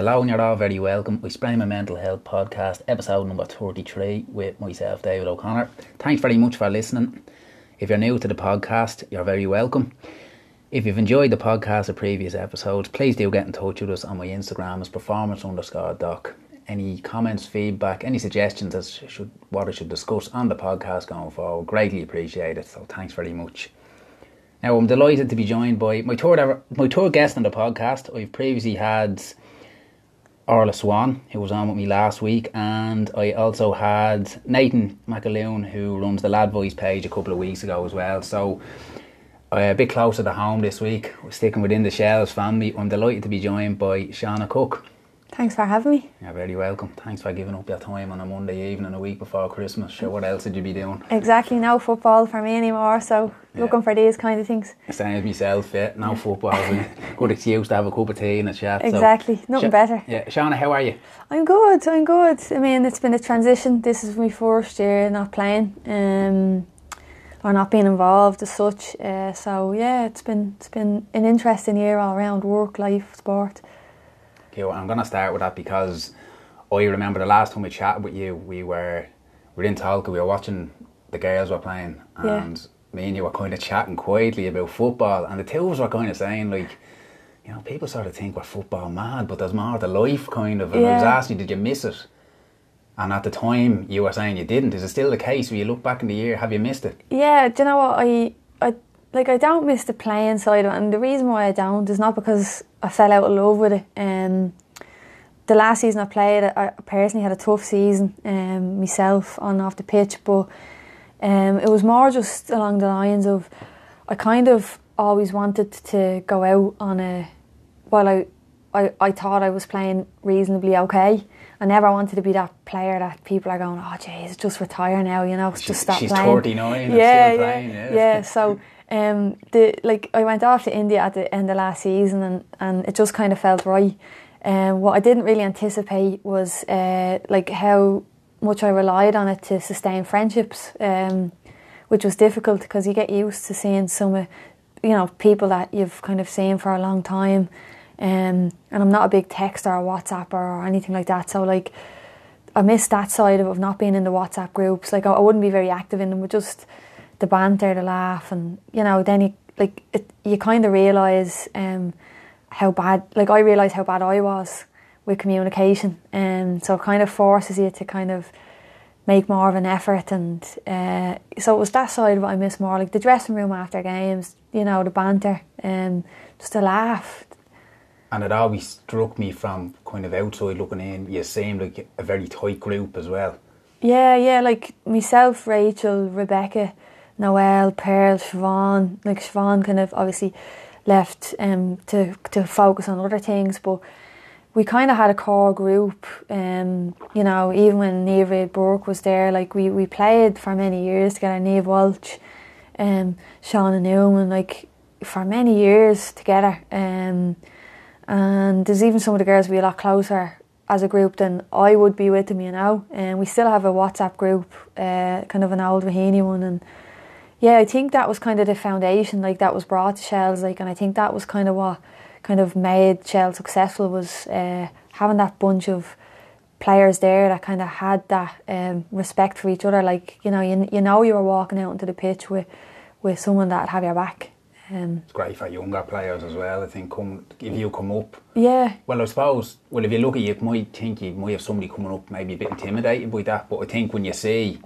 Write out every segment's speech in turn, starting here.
Hello, and you're all very welcome. We Spray My Mental Health podcast, episode number 33, with myself, David O'Connor. Thanks very much for listening. If you're new to the podcast, you're very welcome. If you've enjoyed the podcast or previous episodes, please do get in touch with us on my Instagram as performance underscore doc. Any comments, feedback, any suggestions as should what I should discuss on the podcast going forward, greatly appreciate it. So thanks very much. Now I'm delighted to be joined by my third ever, my third guest on the podcast. I've previously had Orla Swan, who was on with me last week, and I also had Nathan McAloon, who runs the Lad Voice page a couple of weeks ago as well. So uh, a bit closer to home this week. Sticking within the Shels family. I'm delighted to be joined by Shauna Cook. Thanks for having me. You're very welcome. Thanks for giving up your time on a Monday evening, a week before Christmas. Sure, what else would you be doing? Exactly, no football for me anymore, so Yeah. looking for these kind of things. Same as myself, yeah. No football. Good excuse to have a cup of tea and a chat. so- Exactly, nothing Sha- better. Yeah, Shauna, how are you? I'm good, I'm good. I mean, it's been a transition. This is my first year not playing, um, or not being involved as such. Uh, so yeah, it's been it's been an interesting year all around work, life, sport. Well, I'm going to start with that because I remember the last time we chatted with you, we were we were in Tolka, we were watching the girls were playing, Yeah. and me and you were kind of chatting quietly about football, and the two of us were kind of saying like, you know, people sort of think we're football mad, but there's more to life, kind of. And I was asking you, did you miss it? And at the time, you were saying you didn't. Is it still the case? When you look back in the year, have you missed it? Yeah, do you know what I I like? I don't miss the playing side of it, and the reason why I don't is not because I fell out of love with it. Um, the last season I played, I personally had a tough season um, myself on and off the pitch, but um, it was more just along the lines of I kind of always wanted to go out on a while I, I I thought I was playing reasonably okay. I never wanted to be that player that people are going, oh, jeez, just retire now, you know, just stop she's playing. 39 and yeah, still yeah, playing, yeah. yeah. So, um, the like I went off to India at the end of last season, and and it just kind of felt right. Um, what I didn't really anticipate was uh, like how much I relied on it to sustain friendships, um, which was difficult because you get used to seeing some, you know, people that you've kind of seen for a long time. Um, and I'm not a big texter or WhatsApper or anything like that. So like, I miss that side of, of not being in the WhatsApp groups. Like I, I wouldn't be very active in them, but just the banter, the laugh, and you know, then you like it, you kind of realize um, how bad. Like I realized how bad I was with communication, and so it kind of forces you to kind of make more of an effort. And uh, so it was that side of it I miss more, like the dressing room after games. You know, the banter, and just the laugh. And it always struck me from kind of outside looking in, you seemed like a very tight group as well. Yeah, yeah, like myself, Rachel, Rebecca, Noelle, Pearl, Siobhan. Like Siobhan kind of obviously left um, to to focus on other things, but we kind of had a core group. Um, you know, even when Neve Burke was there, like we, we played for many years together. Neve Walsh, um, Shauna Newman, like for many years together. Um, and there's even some of the girls be a lot closer as a group than I would be with them, you know. And we still have a WhatsApp group, uh, kind of an old Raheny one, and yeah, I think that was kind of the foundation, like that was brought to Shels, like, and I think that was kind of what kind of made Shels successful was uh, having that bunch of players there that kind of had that um, respect for each other. Like you know, you you know you were walking out into the pitch with with someone that have your back. Um, It's great for younger players as well. I think come if you come up. yeah, Well, I suppose. Well, if you look at it, you might think you might have somebody coming up maybe a bit intimidated by that. But I think when you see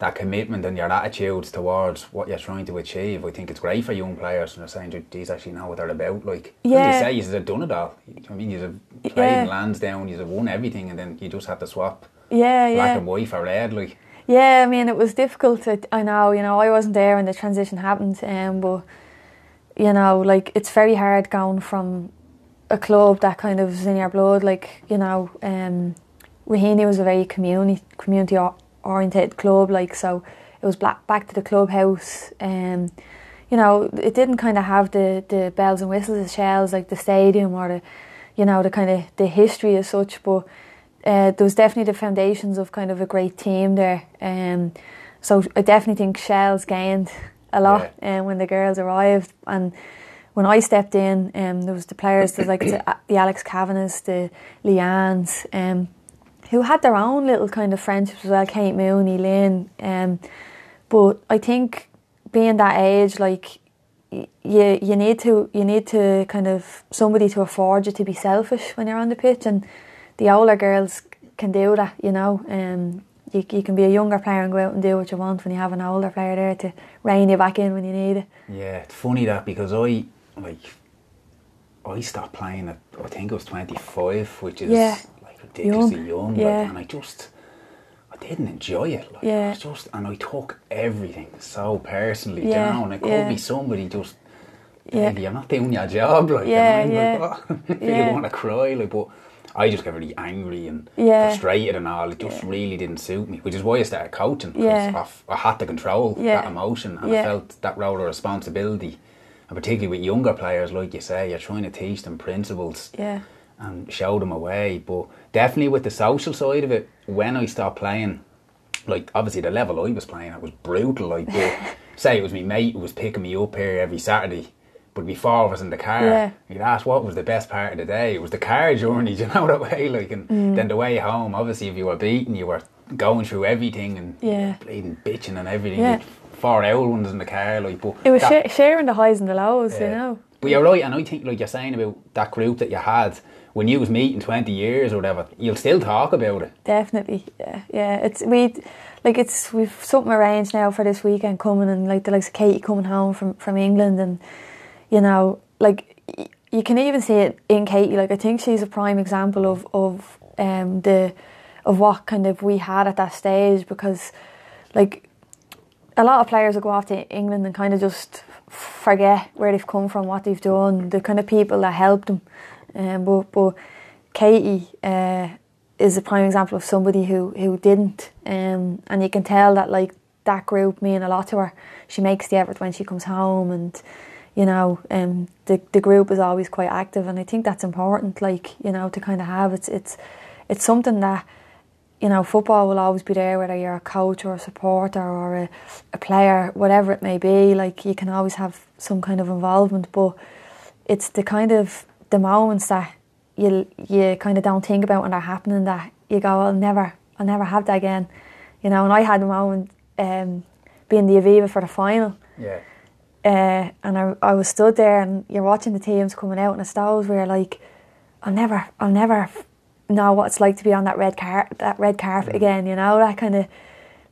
that commitment and your attitudes towards what you're trying to achieve, I think it's great for young players. And they're saying, "Dude, these actually know what they're about." Like Yeah. you say, you have done it all. You know I mean, you have played Yeah. in Lansdowne, you have won everything, and then you just have to swap yeah, black yeah. and white for red. Like Yeah, I mean, it was difficult. To, I know, you know, I wasn't there when the transition happened, um, but you know, like it's very hard going from a club that kind of is in your blood. Like you know, um, was a very community community oriented club. Like so, it was black, back to the clubhouse. Um, you know, it didn't kind of have the the bells and whistles of Shels like the stadium or the, you know, the kind of the history as such, but. Uh, there was definitely the foundations of kind of a great team there. Um, so I definitely think Shels gained a lot um, when the girls arrived, and when I stepped in, um, there was the players, there's like the, the Alex Kavanaghs, the Leannes, um, who had their own little kind of friendships as well, Kate Mooney, Lynn. Um, but I think being that age, like you you need to you need to kind of somebody to afford you to be selfish when you're on the pitch, and the older girls can do that. You know, um, you you can be a younger player and go out and do what you want when you have an older player there to rein you back in when you need it. Yeah, it's funny that because I like I stopped playing at I think I was twenty five, which is Yeah. Ridiculously Young. young. Yeah. like, and I just I didn't enjoy it. Like, Yeah. I just and I took everything so personally, Yeah, and it could yeah. be somebody just Yeah. You're not doing your job, like Yeah, you know, yeah. like, oh, I Yeah. really want to cry, like but I just got really angry and Yeah. frustrated and all. It just really didn't suit me, which is why I started coaching. Yeah. I, f- I had to control Yeah. that emotion, and Yeah. I felt that role of responsibility. And particularly with younger players, like you say, you're trying to teach them principles Yeah, and show them a way. But definitely with the social side of it, when I stopped playing, like obviously the level I was playing, it was brutal. Like, say it was my mate who was picking me up here every Saturday. But before I was in the car, Yeah. you'd ask what was the best part of the day. It was the car journey, do you know that way? Like, and Mm. then the way home. Obviously, if you were beaten, you were going through everything and Yeah. bleeding, bitching and everything. Yeah. Four hour ones in the car, like. But it was that- sha- sharing the highs and the lows. You know. But you're right, and I think like you're saying about that group that you had when you was meeting twenty years or whatever, you'll still talk about it. Definitely, yeah, yeah. It's we, like it's we've something arranged now for this weekend coming, and like the likes of Katie coming home from from England, and you know, like you can even see it in Katie. Like I think she's a prime example of of um the of what kind of we had at that stage because, like, a lot of players will go off to England and kind of just forget where they've come from, what they've done, the kind of people that helped them. Um, but but Katie uh, is a prime example of somebody who who didn't, um, and you can tell that like that group mean a lot to her. She makes the effort when she comes home, and you know, um, the the group is always quite active, and I think that's important. Like you know, to kind of have it's it's it's something that you know, football will always be there, whether you're a coach or a supporter or a, a player, whatever it may be. Like you can always have some kind of involvement, but it's the kind of the moments that you you kind of don't think about when they're happening that you go, I'll never, I'll never have that again. You know, and I had a moment um, being the Aviva for the final. Yeah. Uh, and I, I was stood there and you're watching the teams coming out and it's those where like I'll never I'll never know what it's like to be on that red car that red carpet Mm. again you know that kind of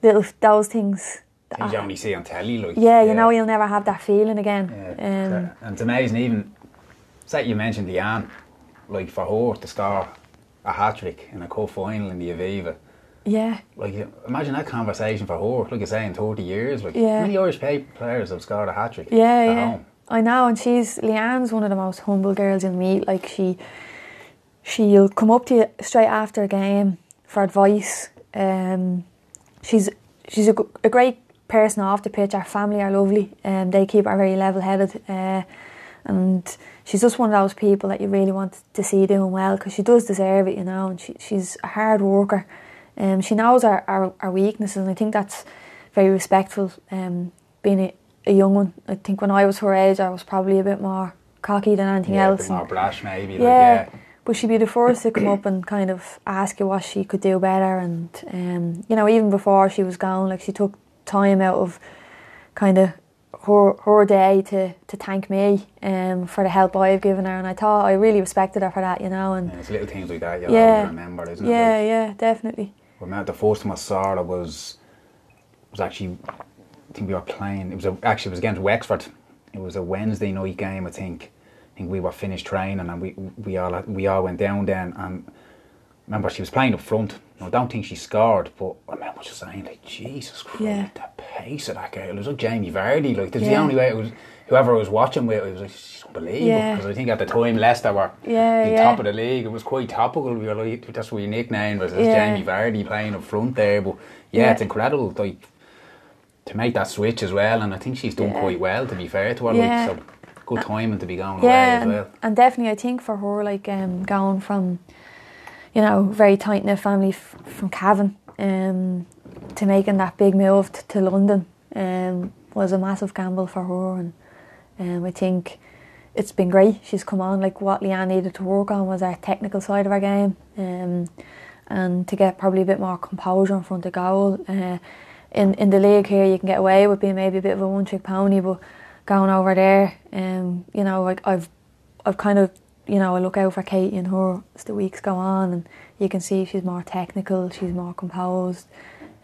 little those things Things you only see on telly, like yeah you know you'll never have that feeling again Yeah. um, and it's amazing. Even say you mentioned Leanne, like for her to score a hat trick in a cup final in the Aviva. yeah Like imagine that conversation for her. Like you say, in thirty years, like Yeah. how many Irish players have scored a hat trick? Yeah, at yeah. home? I know, and she's Leanne's one of the most humble girls you'll meet. Like she, she'll come up to you straight after a game for advice. Um, she's she's a great person off the pitch. Our family are lovely, and they keep her very level headed. Uh, and she's just one of those people that you really want to see doing well because she does deserve it, you know. And she, she's a hard worker. Um, she knows our, our, our weaknesses, and I think that's very respectful. Um, being a, a young one, I think when I was her age, I was probably a bit more cocky than anything Yeah, a else. bit more brash maybe. yeah, Like, yeah. but she'd be the first to come up and kind of ask you what she could do better, and um, you know, even before she was gone, like she took time out of kind of her her day to to thank me um for the help I've given her, and I thought I really respected her for that, you know, and Yeah, it's little things like that you'll yeah, remember, isn't it? yeah, Like, yeah, definitely, remember the first time I saw her was was actually I think we were playing. It was a, actually it was against Wexford. It was a Wednesday night game. I think. I think we were finished training and we we all we all went down then and remember she was playing up front. I don't think she scored, but I remember just saying like Jesus Christ, Yeah. the pace of that girl. It was like Jamie Vardy. Like that's the only way it was. Whoever I was watching with, it was like she's unbelievable. Yeah. Because I think at the time Leicester were Yeah, the yeah. top of the league. It was quite topical. We were like, that's what we nicknamed was Yeah. Jamie Vardy playing up front there. But yeah, Yeah. it's incredible. Like to make that switch as well, and I think she's done Yeah. quite well. To be fair to her, Yeah. like, so good timing to be going yeah, away as and, well. and definitely I think for her, like um, going from, you know, very tight knit family f- from Cavan, um, to making that big move t- to London, um, was a massive gamble for her, and um, I think it's been great. She's come on. Like what Leanne needed to work on was our technical side of our game, um, and to get probably a bit more composure in front of goal. Uh, in in the league here, you can get away with being maybe a bit of a one trick pony, but going over there, um, you know, like I've I've kind of you know I look out for Katie and her as the weeks go on, and you can see she's more technical, she's more composed.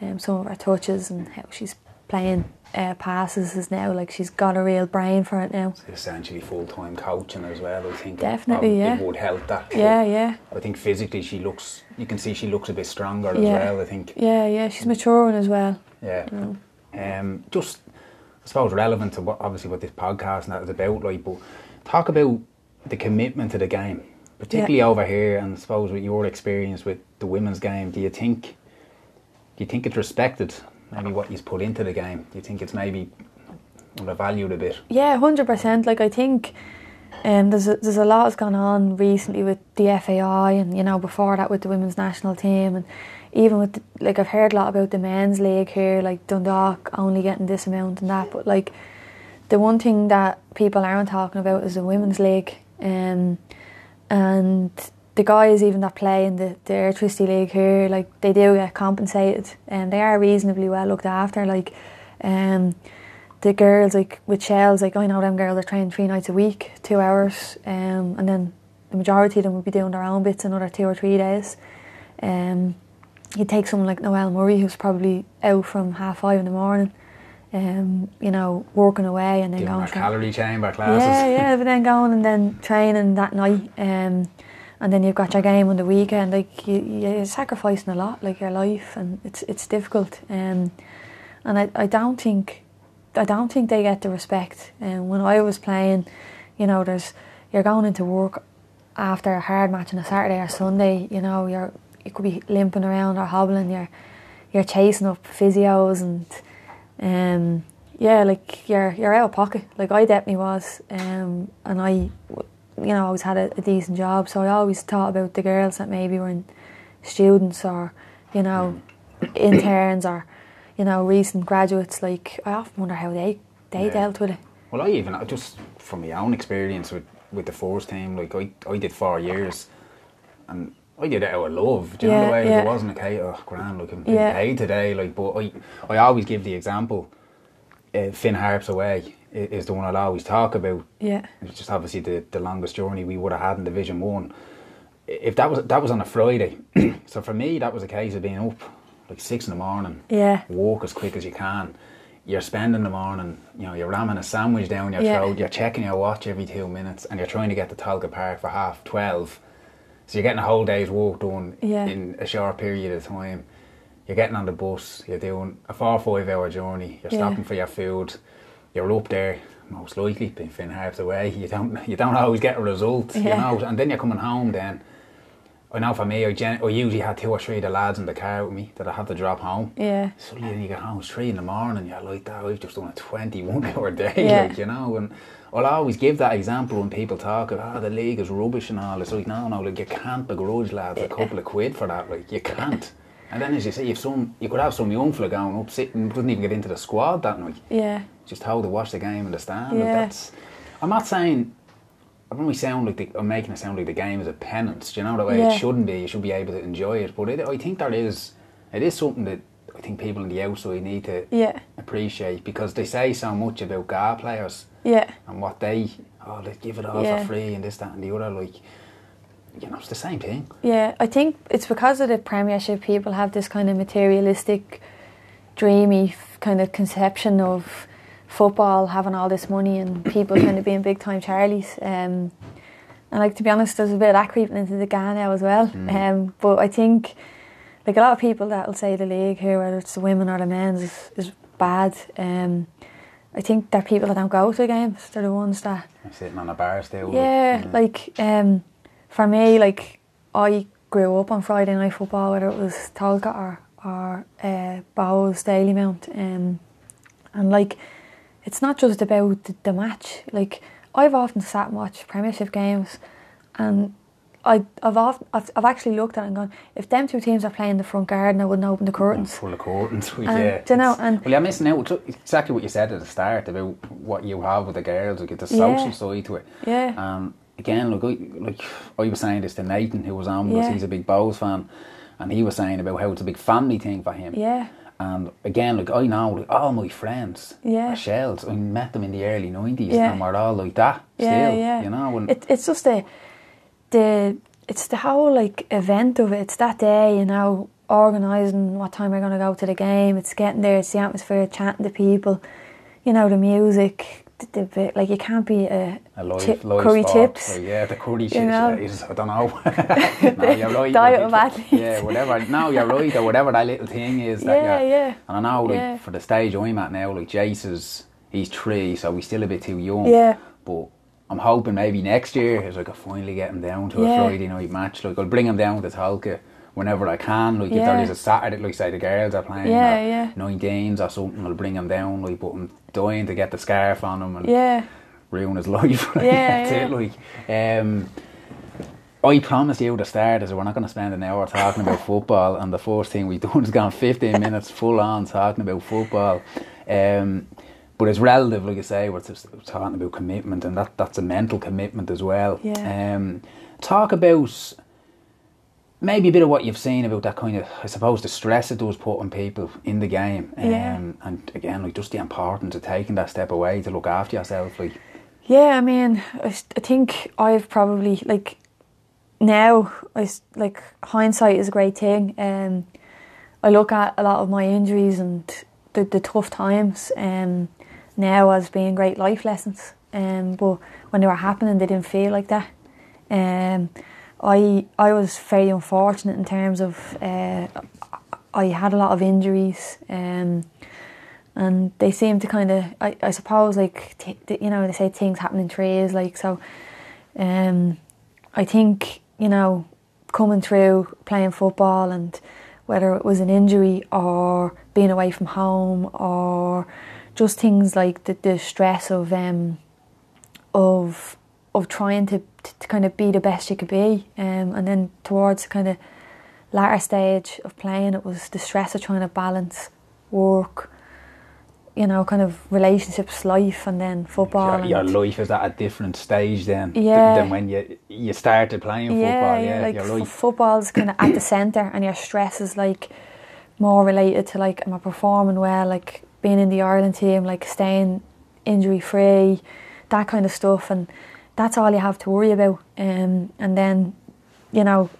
Um, some of her touches and how she's playing uh, passes is now like she's got a real brain for it now. It's essentially full time coaching as well. I think Definitely, um, yeah. It would help that. Yeah, yeah, I think physically she looks. You can see she looks a bit stronger as well. I think. yeah, yeah. She's maturing as well. Yeah. Mm. Um, just, I suppose, relevant to what obviously what this podcast and that is about, like, but talk about the commitment to the game, particularly over here, and I suppose with your experience with the women's game. Do you think, do you think it's respected? Maybe what you've put into the game. Do you think it's maybe undervalued a bit? Yeah, hundred percent. Like I think um, there's a, there's a lot that's gone on recently with the FAI, and you know before that with the women's national team, and even with the, like I've heard a lot about the men's league here, like Dundalk only getting this amount and that. But like the one thing that people aren't talking about is the women's league, um, and the guys even that play in the, the Airtricity League here, like they do get compensated, and they are reasonably well looked after. Like, um, the girls like with Shels, like I know them girls are training three nights a week, two hours, um, and then the majority of them would be doing their own bits another two or three days. Um, you take someone like Noelle Murray, who's probably out from half five in the morning, um, you know, working away and then Doing going our calorie chamber classes. yeah, yeah, but then going and then training that night, um, and then you've got your game on the weekend. Like you, you're sacrificing a lot, like your life, and it's it's difficult. Um, and I, I don't think, I don't think they get the respect. And um, when I was playing, you know, there's you're going into work after a hard match on a Saturday or Sunday. You know, you're you could be limping around or hobbling. You're you're chasing up physios and um, yeah, like you're you're out of pocket. Like I definitely was, um, and I, you know, always had a, a decent job. So I always thought about the girls that maybe were in students or, you know, interns or, you know, recent graduates. Like I often wonder how they they Yeah. dealt with it. Well, I even just from my own experience with, with the first team, like I, I did four years, and I did it out of love. Do you know the way? Yeah. It wasn't okay. Oh, grand, like I'm Yeah. paid today. Like, but I, I always give the example. Uh, Finn Harps away is the one I'll always talk about. Yeah, It's just obviously the, the longest journey we would have had in Division One. If that was that was on a Friday, so for me that was a case of being up like six in the morning, yeah, walk as quick as you can. You're spending the morning, you know, you're ramming a sandwich down your Yeah. throat, you're checking your watch every two minutes, and you're trying to get to Tolka Park for half 12. So you're getting a whole day's work done Yeah. in a short period of time. You're getting on the bus, you're doing a four or five hour journey, you're Yeah. stopping for your food, you're up there, most likely, being Finn Harps away, you don't you don't always get a result, Yeah. you know, and then you're coming home then. I know for me, I, gen- I usually had two or three of the lads in the car with me that I had to drop home. yeah, Suddenly then you get home, it's three in the morning, you're like that, I've just done a 21 hour day, Yeah. like, you know, and I'll always give that example when people talk about, oh, the league is rubbish and all, it's like, no, no, like, you can't begrudge lads a couple of quid for that, like, you can't. And then as you say, you've some, you could have some young fella going up, sitting, doesn't even get into the squad that night, yeah, just how to watch the game in the stand, like, Yeah. that's, I'm not saying, I don't really sound like the, I'm making it sound like the game is a penance, do you know, the way Yeah. it shouldn't be, you should be able to enjoy it, but it, I think there is, it is something that I think people on the outside need to yeah, appreciate because they say so much about GAA players yeah, and what they oh they give it all Yeah. for free and this that and the other like you know it's the same thing yeah. I think it's because of the Premiership. People have this kind of materialistic, dreamy kind of conception of football having all this money and people kind of being big time Charlies. Um, and like to be honest, there's a bit of that creeping into the GAA now as well. Um, but I think like a lot of people that will say the league here, whether it's the women or the men's, is, is bad. Um, I think they're people that don't go to the games. They're the ones that I'm sitting on a bar still yeah, like um, for me, like I grew up on Friday night football, whether it was Tolka or or uh, Bohs Dalymount, um, and like it's not just about the, the match. Like I've often sat and watched Premiership games, and I, I've, oft, I've I've actually looked at it and gone, if them two teams are playing the front garden, I wouldn't open the curtains. full of curtains. And, yeah, do you know, and- well, you're missing out. Exactly what you said at the start about what you have with the girls. Like, it's a Yeah. social side to it. Yeah. Um, again, look, I, like I was saying this to Nathan, who was on with us. Yeah. He's a big Bohs fan, and he was saying about how it's a big family thing for him. Yeah. And again, like I know, like all my friends Yeah. are Shels. I met them in the early nineties, Yeah. and we're all like that. Yeah, still, yeah. You know, and It, it's just the the it's the whole like event of it. It's that day, you know, organising what time we're gonna go to the game. It's getting there. It's the atmosphere, chatting to people. You know, the music. The, the bit, like you can't be a, a live, chip- live curry sport, chips. like, yeah, the curry chips know? is, I don't know. no, you're right. Diet of athletes. Yeah, whatever. No, you're right. Or whatever that little thing is. That Yeah, yeah. And I know, like, Yeah. for the stage I'm at now, like, Jace is, he's three, so he's still a bit too young. Yeah. But I'm hoping maybe next year, as I can finally get him down to a Yeah. Friday night match. Like, I'll bring him down to Tolka whenever I can. Like, if there is a Saturday, like, say the girls are playing Yeah, yeah. 19s or something, I'll bring him down. Like, but I'm dying to get the scarf on him and yeah, ruin his life. Like, Yeah, yeah. Like, um, I promised you the start is we're not going to spend an hour talking about football, and the first thing we've done is gone 15 minutes full on talking about football. Um, but it's relative, like I say, we're talking about commitment, and that, that's a mental commitment as well. Yeah. Um, talk about maybe a bit of what you've seen about that kind of, I suppose, the stress it does put on people in the game. Um, Yeah. And again, like just the importance of taking that step away to look after yourself. Like, yeah. I mean, I think I've probably like now. I like hindsight is a great thing. Um, I look at a lot of my injuries and the, the tough times um, now as being great life lessons. Um, but when they were happening, they didn't feel like that. Um, I I was very unfortunate in terms of uh, I had a lot of injuries, um, and they seem to kind of I, I suppose like t- t- you know they say things happen in threes like so. Um, I think you know coming through playing football and whether it was an injury or being away from home or just things like the, the stress of um of of trying to, to, to kind of be the best you could be um, and then towards the kind of latter stage of playing it was the stress of trying to balance work you know kind of relationships life and then football your, your life is at a different stage then th- Yeah. than when you you started playing football. Yeah, like your f- football's kind of at the centre, and your stress is like more related to like am I performing well, like being in the Ireland team, like staying injury free, that kind of stuff, and that's all you have to worry about. Um, and then, you know,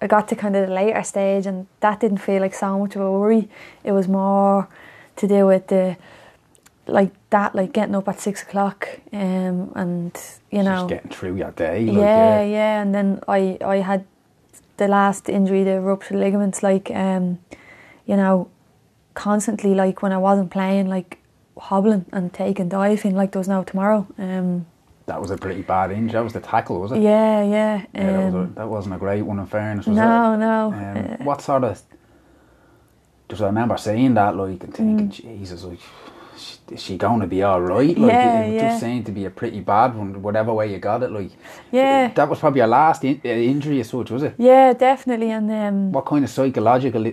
I got to kind of the later stage, and that didn't feel like so much of a worry. It was more to do with the like that, like getting up at six o'clock, um, and you know, just getting through your day. Like, yeah, yeah, yeah, and then I I had the last injury, the ruptured ligaments, like um, you know, constantly like when I wasn't playing, like hobbling and taking diving like there was no tomorrow. Um, That was a pretty bad injury. That was the tackle, was it? yeah, yeah. Yeah, that, was a, Um, that wasn't a great one in fairness, was no, it? no. Um, uh, what sort of? Because I remember seeing that, like, and thinking, Mm. Jesus, like, is she going to be all right? Like, Yeah, it, yeah. just seemed to be a pretty bad one, whatever way you got it. Like, Yeah. that was probably your last in- uh, injury as such, was it? yeah, definitely. And um, What kind of psychological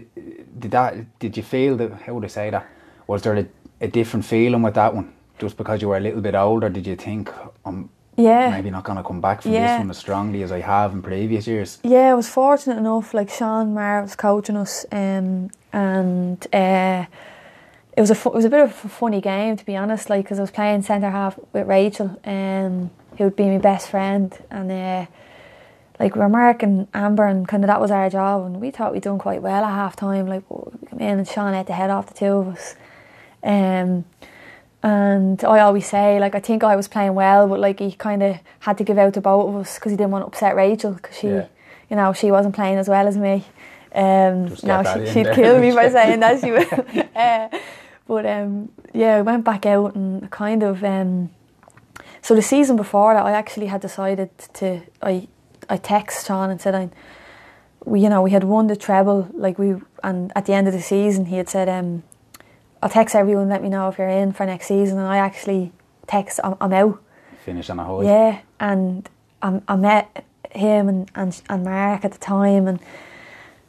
did that? Did you feel that? How would I say that? Was there a, a different feeling with that one? Just because you were a little bit older, did you think I'm yeah, maybe not going to come back from Yeah. this one as strongly as I have in previous years? yeah, I was fortunate enough. Like Sean Marr was coaching us, um, and uh, it was a fu- it was a bit of a funny game to be honest. Like because I was playing centre half with Rachel, um, who would be my best friend, and uh, like we were Mark and Amber, and kind of that was our job, and we thought we'd done quite well at half time. Like we in and Sean had the head off the two of us. Um, and I always say, like, I think I was playing well, but like he kind of had to give out to both of us because he didn't want to upset Rachel because she, Yeah. you know, she wasn't playing as well as me. Um, now she, she'd there. kill me by saying that she would. uh, but um, yeah, I went back out and kind of. Um, so the season before that, I actually had decided to. I I texted Sean and said I. We, you know, we had won the treble, like we, and at the end of the season, he had said, um, "I'll text everyone, let me know if you're in for next season." And I actually text, "I'm, I'm out." Finish on a high. Yeah, and I, I met him and, and and Mark at the time, and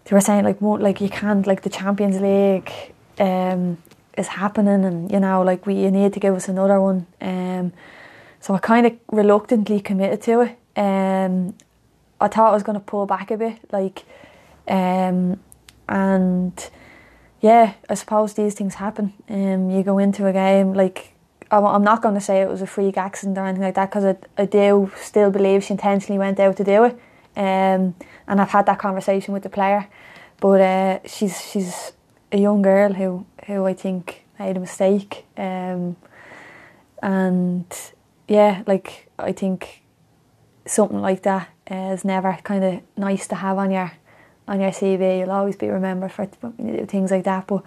they were saying like, "Won't like you can't like the Champions League um, is happening, and you know like we you need to give us another one." Um, so I kind of reluctantly committed to it. Um, I thought I was going to pull back a bit, like, um, and yeah, I suppose these things happen. Um, you go into a game like I'm not going to say it was a freak accident or anything like that because I, I do still believe she intentionally went out to do it. Um, and I've had that conversation with the player, but uh, she's she's a young girl who who I think made a mistake. Um, and yeah, like I think something like that is never kind of nice to have on your on your CV. You'll always be remembered for things like that. But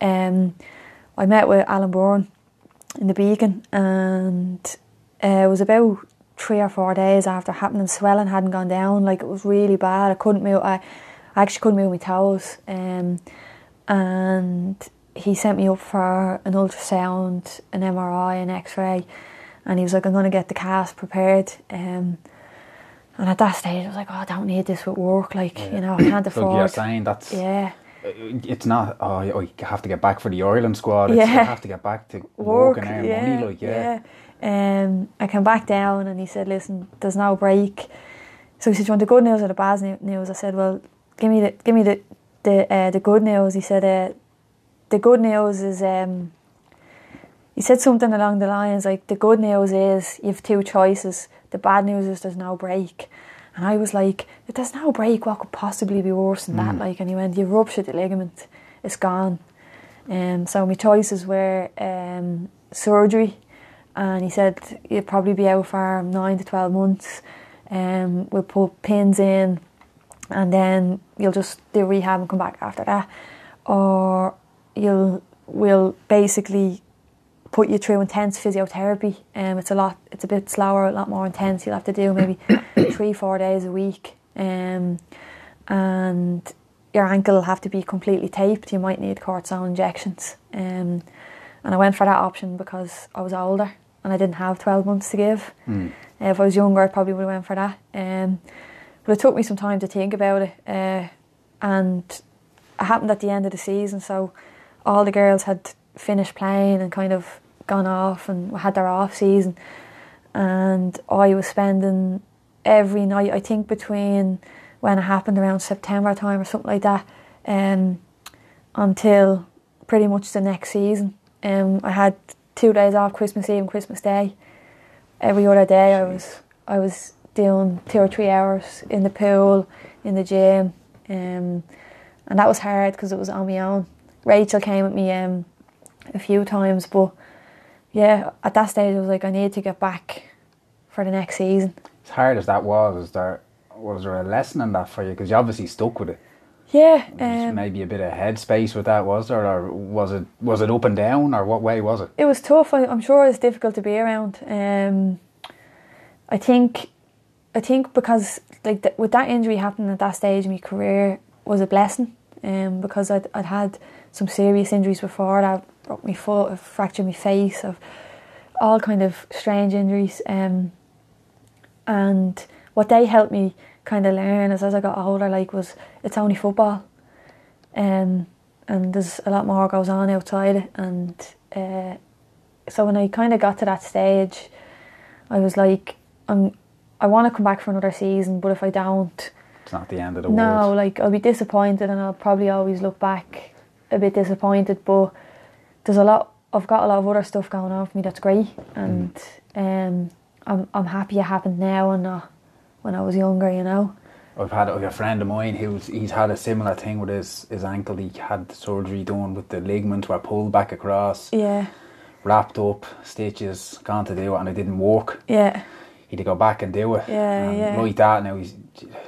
um, I met with Alan Bourne in the Beacon, and uh, it was about three or four days after happening. Swelling hadn't gone down; like it was really bad. I couldn't move. I, I actually couldn't move my toes. Um, and he sent me up for an ultrasound, an MRI, an X-ray, and he was like, "I'm going to get the cast prepared." Um, and at that stage, I was like, "Oh, I don't need this with work. Like, yeah. you know, I can't afford." So you're saying that's yeah. It's not. Oh, you have to get back for the Ireland squad. It's, yeah. You have to get back to work, work and earn yeah, money. Like, yeah. yeah. Um, I came back down, and he said, "Listen, there's no break." So he said, "You want the good news or the bad news?" I said, "Well, give me the give me the the uh, the good news." He said, uh, "The good news is." Um, he said something along the lines like, "The good news is you've two choices. The bad news is there's no break." And I was like, if there's no break, what could possibly be worse than mm. that? Like, and he went, you ruptured the ligament, it's gone. Um, so my choices were um, surgery, and he said you'd probably be out for nine to twelve months. Um, we'll put pins in, and then you'll just do rehab and come back after that, or you'll we'll basically put you through intense physiotherapy. Um, it's a lot. It's a bit slower, a lot more intense. You'll have to do maybe three, four days a week. Um, and your ankle will have to be completely taped. You might need cortisone injections. Um, and I went for that option because I was older and I didn't have 12 months to give. Mm. Uh, if I was younger, I probably would have went for that. Um, but it took me some time to think about it. Uh, and it happened at the end of the season, so all the girls had finished playing and kind of gone off and had their off season, and I was spending every night. I think between when it happened around September time or something like that, um, until pretty much the next season. Um, I had two days off, Christmas Eve and Christmas Day. Every other day, I was I was doing two or three hours in the pool, in the gym, um, and that was hard because it was on my own. Rachel came with me um, a few times, but yeah, at that stage I was like, I need to get back for the next season. As hard as that was, was there was there a lesson in that for you? Because you obviously stuck with it. Yeah, um, maybe a bit of headspace with that, was there, or was it was it up and down, or what way was it? It was tough. I, am sure it's difficult to be around. Um, I think, I think because like with that injury happening at that stage in my career was a blessing. Um, because I'd I'd had some serious injuries before that broke my foot, I've fractured my face, I've all kind of strange injuries. Um, and what they helped me kind of learn as, as I got older, like was it's only football. Um, and there's a lot more goes on outside it. And uh, so when I kind of got to that stage, I was like, I'm, I want to come back for another season, but if I don't, it's not the end of the no, world. No, like I'll be disappointed, and I'll probably always look back a bit disappointed. But there's a lot. I've got a lot of other stuff going on for me that's great, and mm. um, I'm I'm happy it happened now and not when I was younger. You know. I've had a friend of mine who's he's had a similar thing with his, his ankle. He had surgery done with the ligament were pulled back across. Yeah. Wrapped up, stitches, gone to do it, and it didn't work. Yeah. He had to go back and do it. Yeah, yeah. Like that now. He's,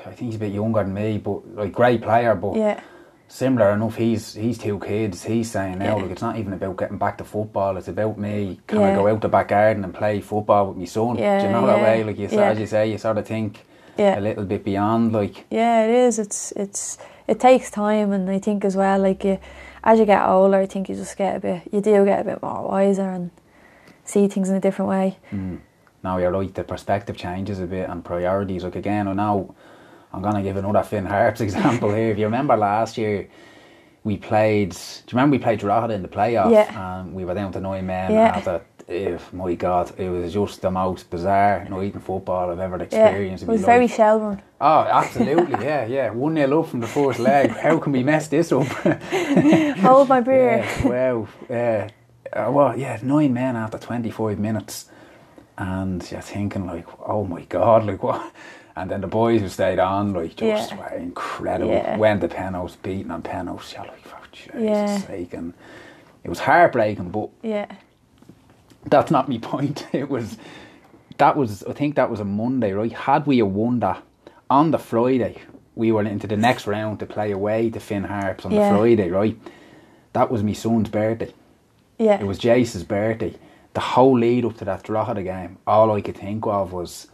I think he's a bit younger than me, but like great player. But yeah similar enough. He's he's two kids. He's saying now, yeah. like it's not even about getting back to football. It's about me. Can yeah. I go out the back garden and play football with my son? Yeah, Do you know that way? Like you, as you say, you sort of think a little bit beyond. Like yeah, it is. It's it's it takes time, and I think as well, like you, as you get older, I think you just get a bit. You do get a bit more wiser and see things in a different way. Mm. now you're right, the perspective changes a bit and priorities. Like again, and now I'm gonna give another Finn Harps example here. If you remember last year, we played. Do you remember we played Drogheda in the playoff? Yeah. And we were down to nine men Yeah. after. If my God, it was just the most bizarre night in football I've ever Yeah, experienced. it in my was very Shelbourne. Oh, absolutely, yeah, yeah. One nil up from the first leg. How can we mess this up? Hold my beer. Yeah, wow. Yeah. Uh, well, yeah, nine men after 25 minutes. And you're thinking, like, oh my God, like, what? And then the boys who stayed on, like, just Yeah. were incredible. Yeah. When the penalties, beating on penalties, you're like, for Jesus Yeah. sake. And it was heartbreaking, but Yeah, that's not my point. It was, that was, I think that was a Monday, right? Had we a won that on the Friday, we were into the next round to play away to Finn Harps on Yeah. the Friday, right? That was my son's birthday. yeah, It was Jace's birthday. The whole lead up to that Drogheda game, all I could think of was,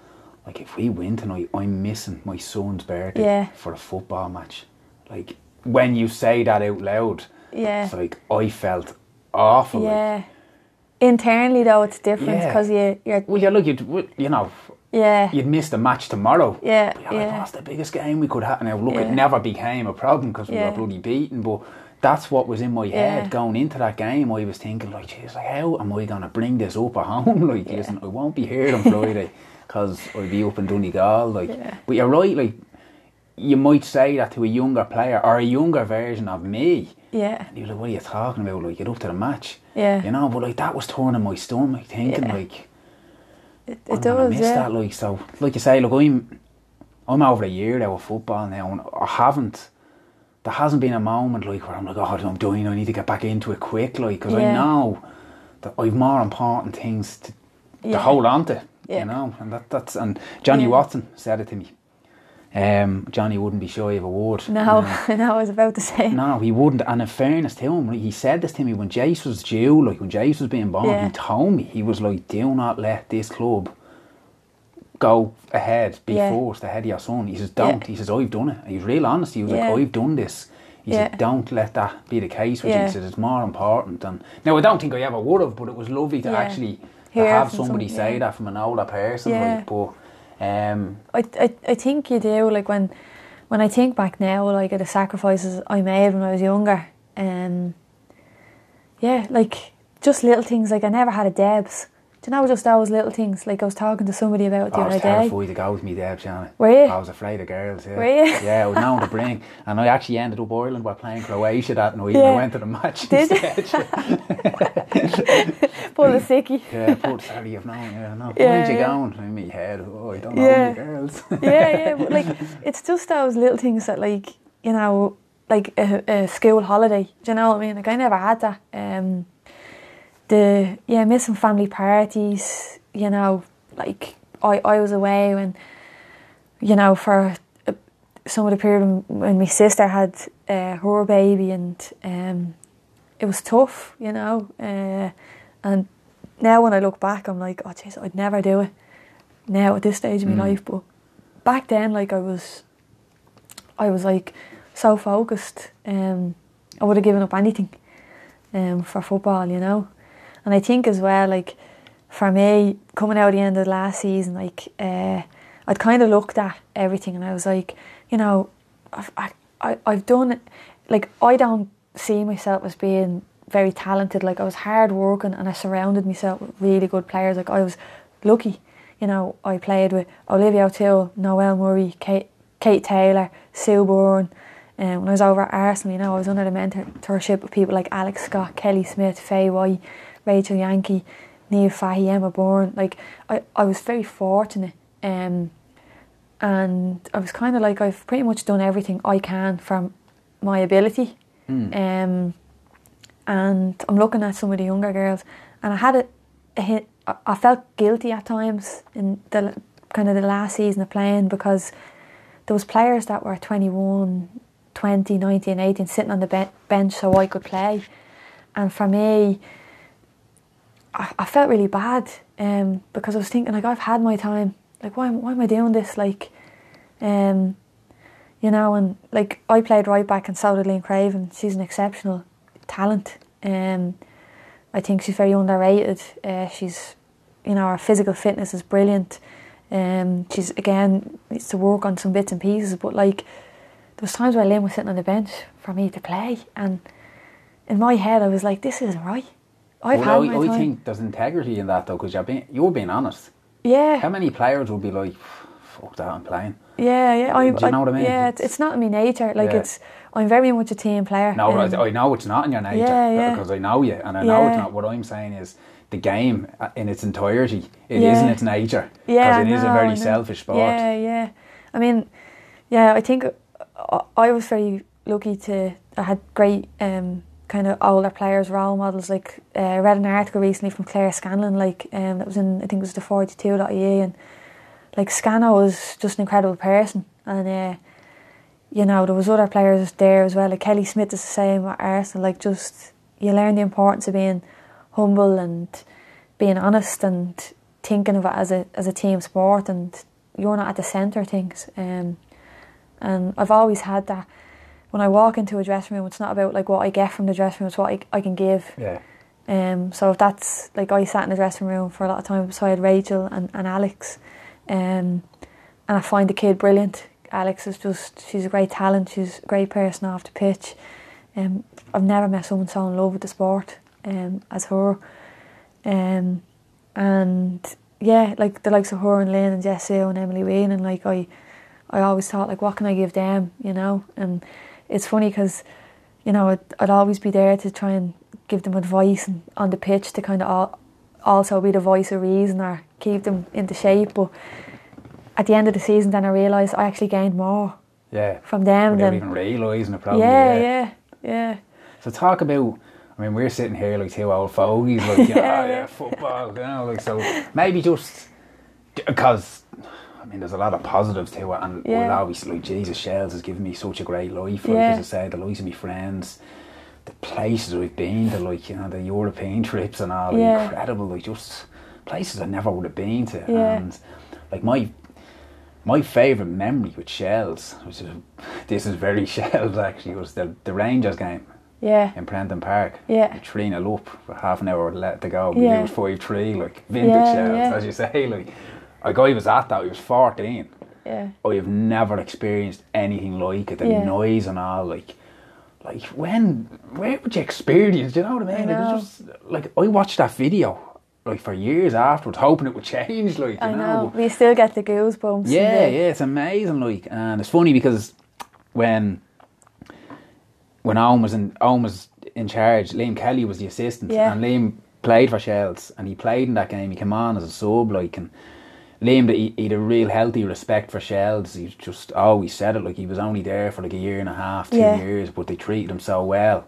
like, if we win tonight, I'm missing my son's birthday Yeah. for a football match. Like, when you say that out loud, yeah, it's like, I felt awful. like, yeah. Internally though, it's different Yeah. because you, you're, well, you look, you'd, you know, yeah, you'd miss the match tomorrow. Yeah, But you're yeah. Oh, that's the biggest game we could have. Now, look, Yeah. it never became a problem because we Yeah. were bloody beaten, but that's what was in my head going into that game. I was thinking, like, geez, like, how am I going to bring this up at home? Like, listen, I won't be here on Friday because I'll be up in Donegal. Like, Yeah. but you're right, like, you might say that to a younger player or a younger version of me. yeah, And you're like, what are you talking about? Like, get up to the match. yeah. You know, but like, that was turning my stomach, thinking, Yeah. like, It, I'm it gonna does, miss yeah. that. Like so, like you say, look, I'm I'm over a year now of football now, and I haven't. There hasn't been a moment like where I'm like, oh, I'm doing. I need to get back into it quick, like because I know that I've more important things to, to Yeah. hold on to. Yeah. You know, and that that's and Johnny Yeah. Watson said it to me. Um, Johnny wouldn't be shy of a word. No, Um, no, I was about to say. no, he wouldn't. And in fairness to him, he said this to me when Jace was due, like when Jace was being born, Yeah. he told me, he was like, do not let this club go ahead, be Yeah. forced ahead of your son. He says, don't. Yeah. He says, I've done it. He was real honest. He was Yeah. like, I've done this. He said, don't let that be the case with you. He said, it's more important. And now, I don't think I ever would have, but it was lovely to Yeah. Actually to have somebody say yeah. that from an older person. Yeah. Like, but, um, I, I, I think you do. Like when, when I think back now, like at the sacrifices I made when I was younger, um, yeah, like just little things. Like I never had a Debs. Do you know just those little things? Like I was talking to somebody about it the I other was day. terrified to go with me, Deb, Shannon. Were you? I was afraid of girls, yeah. Were you? Yeah, I was known to bring. And I actually ended up Ireland by playing Croatia that night and Yeah. I went to the match Did you? Full of sicky. yeah, poor sorry, you've known, yeah, no. Yeah, Where'd you yeah. going? In my head, oh, I don't know Yeah. girls. yeah, yeah. But like, it's just those little things that, like, you know, like a, a school holiday. Do you know what I mean? Like, I never had that. Um, the yeah, missing family parties. You know, like I I was away when, you know, for some of the period when, when my sister had uh, her baby, and um, it was tough. You know, uh, and now when I look back, I'm like, oh jeez, I'd never do it now at this stage of my Mm. life. But back then, like I was, I was like so focused. Um, I would have given up anything, um, for football, you know. And I think as well, like for me, coming out the end of the last season, like uh, I'd kind of looked at everything, and I was like, you know, I've I, I, I've done. Like I don't see myself as being very talented. Like I was hard working, and I surrounded myself with really good players. Like I was lucky, you know. I played with Olivia O'Toole, Noelle Murray, Kate, Kate Taylor, Sue Bourne. And when I was over at Arsenal, you know, I was under the mentorship of people like Alex Scott, Kelly Smith, Faye White, Rachel Yankey, Niamh Fahey, Emma Byrne. Like I, I was very fortunate. Um, and I was kind of like I've pretty much done everything I can from my ability. Mm. Um, and I'm looking at some of the younger girls, and I had a, a hit. I- I felt guilty at times in the kind of the last season of playing because there was players that were 21, 20, 19, 18 sitting on the be- bench so I could play, and for me, I, I felt really bad um, because I was thinking like I've had my time. Like why why am I doing this? Like, um, you know, and like I played right back and so did Lynn Craven. She's an exceptional talent. Um, I think she's very underrated. Uh, she's you know, her physical fitness is brilliant. Um, she's again needs to work on some bits and pieces, but like there was times where Lynn was sitting on the bench for me to play, and in my head I was like, "This isn't right." I've well, had I, my I time. think there's integrity in that though, because you're being you're being honest. yeah, How many players would be like, "Fuck that, I'm playing"? yeah, yeah. I, Do you know what I mean? Yeah, it's, it's not in my nature. Like Yeah. it's, I'm very much a team player. No, um, I, I know it's not in your nature Yeah, yeah. because I know you, and I know it's not. What I'm saying is the game uh, in its entirety. It Yeah. in its nature because it is a very selfish sport. Yeah, yeah. I mean, yeah, I think I- I was very lucky to. I had great um, kind of older players, role models. Like uh, read an article recently from Claire Scanlon, like um, that was in I think it was the forty two IE, and like Scano was just an incredible person, and uh, you know there was other players there as well. Like Kelly Smith is the same at Arsenal. Like just you learn the importance of being humble and being honest and thinking of it as a as a team sport and you're not at the centre of things. Um, and I've always had that. When I walk into a dressing room, it's not about like what I get from the dressing room; it's what I, I can give. Yeah. Um, so if that's like I sat in the dressing room for a lot of time beside Rachel and, and Alex, um, and I find the kid brilliant. Alex is just she's a great talent. She's a great person off the pitch. Um, I've never met someone so in love with the sport um, as her. Um, and yeah, like the likes of her and Lynn and Jessie and Emily Wayne and like I, I always thought like, what can I give them, you know? And it's funny because, you know, I'd, I'd always be there to try and give them advice and on the pitch to kind of al- also be the voice of reason or keep them into shape. But at the end of the season, then I realised I actually gained more Yeah. from them than even realising it, probably. yeah, yeah, yeah. So talk about. I mean, we're sitting here like two old fogies, like yeah, Yeah, yeah, yeah. football, you know, like so. Maybe just because. I mean, there's a lot of positives to it, and Yeah. well, obviously, like Jesus Shels has given me such a great life. Like Yeah. as I say, the likes of my friends, the places we've been to, like you know, the European trips and all, Yeah. incredible. Like just places I never would have been to, Yeah. and like my my favourite memory with Shels, which is this is very Shels actually, was the the Rangers game Yeah, in Prenton Park. Yeah. With 3 0 up for half an hour left to go. Yeah. It was 5 3, like vintage Yeah, Shels, yeah. as you say. Like, a guy was at that, he was 14. yeah, I have never experienced anything like it. The Yeah. noise and all, like, like when, where would you experience? Do you know what I mean? I Like, know. it's just like I watched that video, like for years afterwards, hoping it would change. Like, you I know, know. We still get the goosebumps. yeah, yeah, it's amazing. Like, and it's funny because when when Owen was in Owen was in charge, Liam Kelly was the assistant, Yeah. and Liam played for Shels, and he played in that game. He came on as a sub, like, and Liam, he, he had a real healthy respect for Shels. He just always said it like he was only there for like a year and a half, two Yeah. years, but they treated him so well.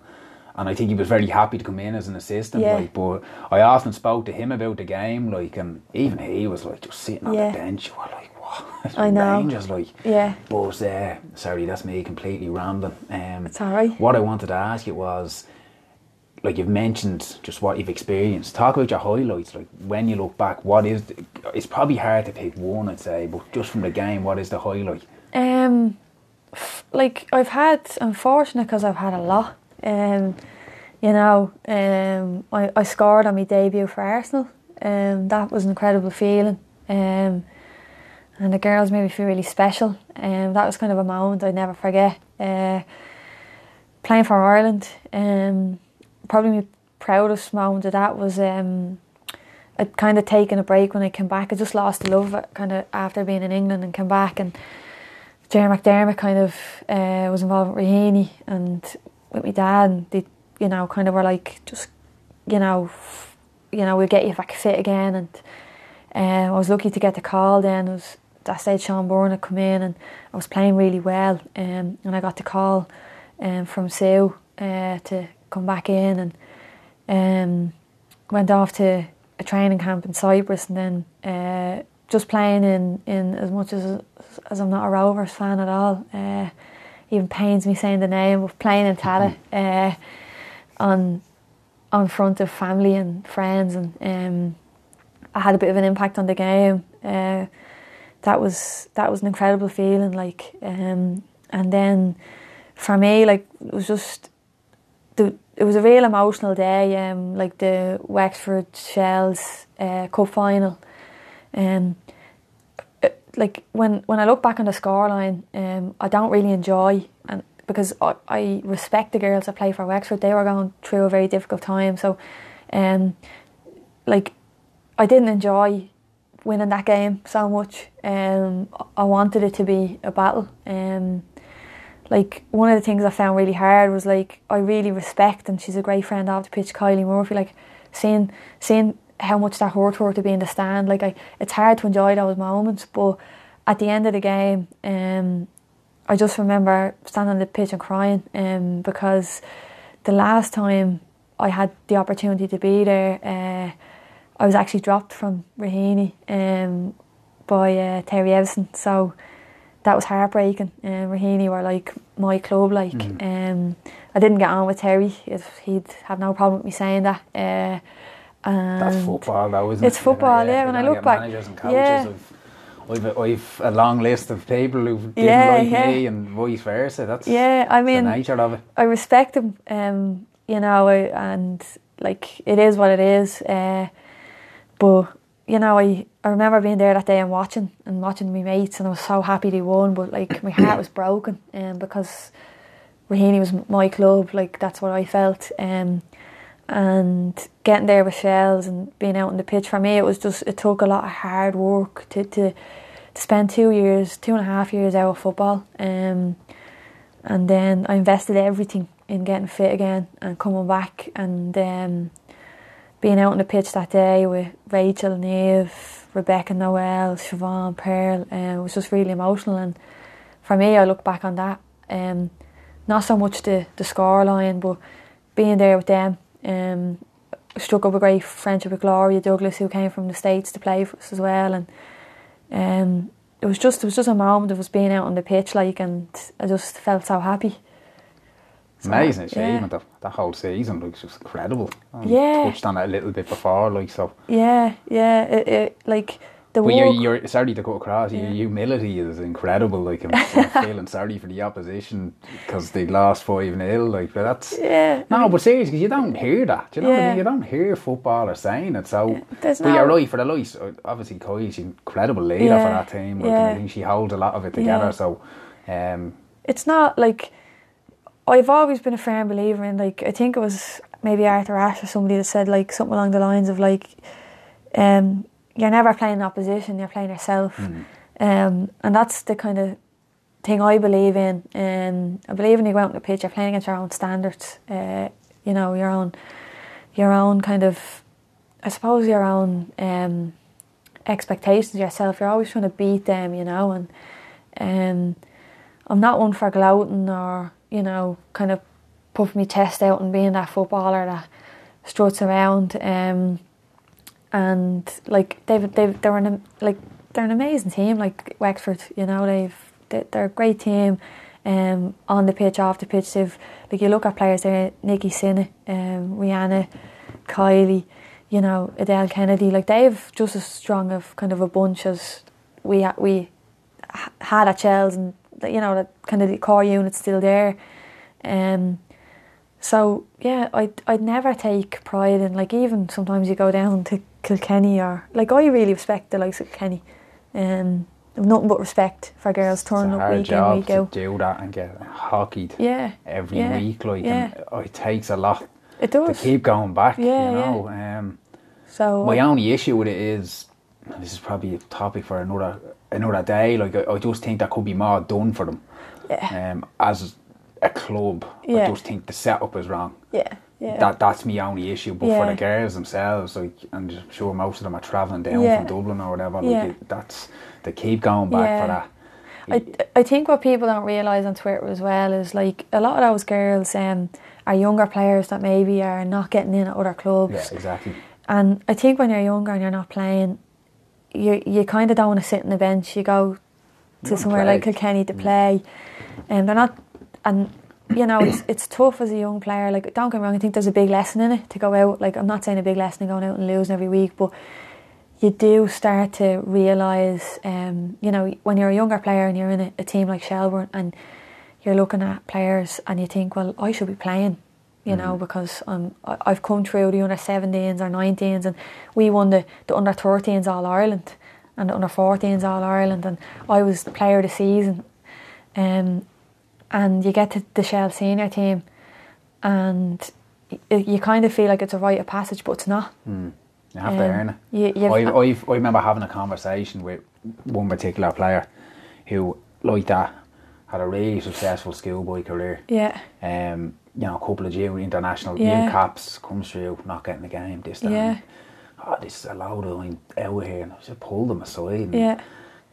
And I think he was very happy to come in as an assistant. Yeah. Like, but I often spoke to him about the game, like, and even he was like just sitting on Yeah. the bench. You were like, what? I know. Rangers, like, Yeah. but uh, sorry, that's me completely rambling. Um, It's alright. What I wanted to ask you was, like you've mentioned, just what you've experienced. Talk about your highlights. Like when you look back, what is? The, it's probably hard to pick one, I'd say, but just from the game, what is the highlight? Um, f- like I've had, I'm because I've had a lot. Um, you know, um, I, I scored on my debut for Arsenal. Um, that was an incredible feeling. Um, and the girls made me feel really special. Um, that was kind of a moment I'd never forget. Uh, playing for Ireland, um, probably my proudest moment of that was um, I'd kind of taken a break when I came back. I just lost the love of it kind of after being in England and came back and Jerry McDermott kind of uh, was involved with Raheny and with my dad and they, you know, kind of were like, just, you know, you know, we'll get you back fit again and um, I was lucky to get the call then. It was that stage Shelbourne had come in and I was playing really well um, and I got the call um, from Sue uh, to come back in and um, went off to a training camp in Cyprus and then uh, just playing in, in as much as as I'm not a Rovers fan at all. Uh, even pains me saying the name, of playing in Tallaght uh, on on front of family and friends and um, I had a bit of an impact on the game. Uh, that was that was an incredible feeling. Like, um, and then for me, like it was just the it was a real emotional day. Um, like the Wexford Shels uh, Cup final. Um, it- like when when I look back on the scoreline, um, I don't really enjoy and because I, I respect the girls that play for Wexford. They were going through a very difficult time, so um, like I didn't enjoy winning that game so much. Um, I wanted it to be a battle. Um, like one of the things I found really hard was like I really respect and she's a great friend of the pitch, Kylie Murphy. Like seeing seeing how much that hurt her to be in the stand. Like I, it's hard to enjoy those moments, but at the end of the game, um, I just remember standing on the pitch and crying um, because the last time I had the opportunity to be there, uh, I was actually dropped from Raheny um, by uh, Terry Evison. So that was heartbreaking. Um, Raheny were like my club. Like um, I didn't get on with Terry. If he'd have no problem with me saying that. Uh, That's football, though, isn't It's it? You know, football, yeah, you're when I look back, managers and coaches yeah. of- I've, a, I've a long list of people who didn't Yeah, like yeah. me and vice versa. That's Yeah, I the mean, nature of it. I respect them, um, you know, and like it is what it is. Uh, but you know, I, I remember being there that day and watching and watching my mates, and I was so happy they won. But like my heart was broken, um, because Raheny was my club. Like that's what I felt. Um, and getting there with Shels and being out on the pitch for me, it was just it took a lot of hard work to to, to spend two years, two and a half years out of football. Um, and then I invested everything in getting fit again and coming back and um, being out on the pitch that day with Rachel, Niamh, Rebecca, Noelle, Siobhan, Pearl. Um, it was just really emotional. And for me, I look back on that. Um, not so much the the score line, but being there with them. Um, struck up a great friendship with Gloria Douglas, who came from the states to play for us as well, and um, it was just it was just a moment of us being out on the pitch, like, and I just felt so happy. Amazing yeah. achievement. That, that whole season looks just incredible. And Yeah. touched on it a little bit before, like so. Yeah, yeah, it, it, like the But work. your, your sorry to cut across. Your humility is incredible. Like I'm, I'm feeling sorry for the opposition because they lost five 0 Like, but that's yeah, no. But seriously, you don't hear that. Do you know what I Yeah. mean? You don't hear footballers saying it. So, there's but you're no- right for the uh, Obviously, an incredible leader for that team. Like, I think she holds a lot of it together. Yeah. So, um, it's not like I've always been a firm believer in like I think it was maybe Arthur Ashe or somebody that said like something along the lines of like um you're never playing opposition, you're playing yourself. Um and that's the kind of thing I believe in. Um I believe when you go out on the pitch you're playing against your own standards. Uh you know, your own your own kind of I suppose your own um expectations yourself. You're always trying to beat them, you know, and um I'm not one for gloating or, you know, kind of puffing my chest out and being that footballer that struts around. Um, and like they've they've they're an like they're an amazing team. Like Wexford, you know, they've they- they're a great team. Um, on the pitch, off the pitch, they've like you look at players there, Nikki Sinna, um, Rianna, Kylie, you know, Adele Kennedy. Like they've just as strong of kind of a bunch as we we had at Chelsea and that, you know that kind of the core unit's still there. Um, so yeah, I'd I'd never take pride in like even sometimes you go down to Kilkenny or like I really respect the likes of Kenny. Um, nothing but respect for girls it's a turning up hard week in job week to out. do that and get hockeyed Yeah, every yeah, week. Like, yeah. and oh, it takes a lot it does to keep going back. Yeah, you know. Um, so My only issue with it is this is probably a topic for another another day. Like I, I just think that could be more done for them. yeah, Um, as a club, I just think the setup is wrong. yeah, yeah, That that's my only issue. But for the girls themselves, like I'm sure most of them are travelling down Yeah. from Dublin or whatever. Like Yeah. it, that's they keep going back Yeah. for that. I, I think what people don't realise on Twitter as well is like a lot of those girls um, are younger players that maybe are not getting in at other clubs. yeah, exactly. And I think when you're younger and you're not playing, you you kind of don't want to sit on the bench. You go to wanna somewhere like Kilkenny to play, and they're not. And you know it's it's tough as a young player. Like don't get me wrong, I think there's a big lesson in it to go out. Like I'm not saying a big lesson in going out and losing every week, but you do start to realise, um, you know, when you're a younger player and you're in a, a team like Shelbourne and you're looking at players and you think, well, I should be playing you know, because um, I- I've come through the under 17s or 19s and we won the, the under 13s All Ireland and the under 14s All Ireland and I was the player of the season. Um, and you get to the Shels senior team and y- you kind of feel like it's a rite of passage, but it's not. You have Um, to earn it. you- I, I've, I remember having a conversation with one particular player who, like that, had a really successful schoolboy career. Yeah, Um, you know, a couple of junior international Yeah. youth caps comes through, not getting the game. This, that. Yeah. and, Oh, this is a load of I'm out here, and I just pulled them aside. and- yeah,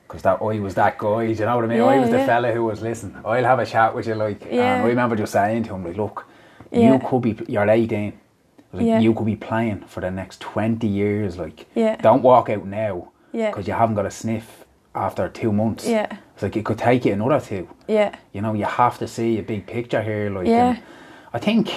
because that I was that guy. Do you know what I mean? Yeah, I was the yeah. fella who was listen. I'll have a chat with you, like. Yeah. And I remember just saying to him, like, look, Yeah. you could be. You're 18. Like, Yeah. You could be playing for the next 20 years. Like, Yeah. don't walk out now. Yeah. Because you haven't got a sniff after two months. Yeah. It's like it could take you another two. yeah, You know, you have to see a big picture here. Like, Yeah. and I think.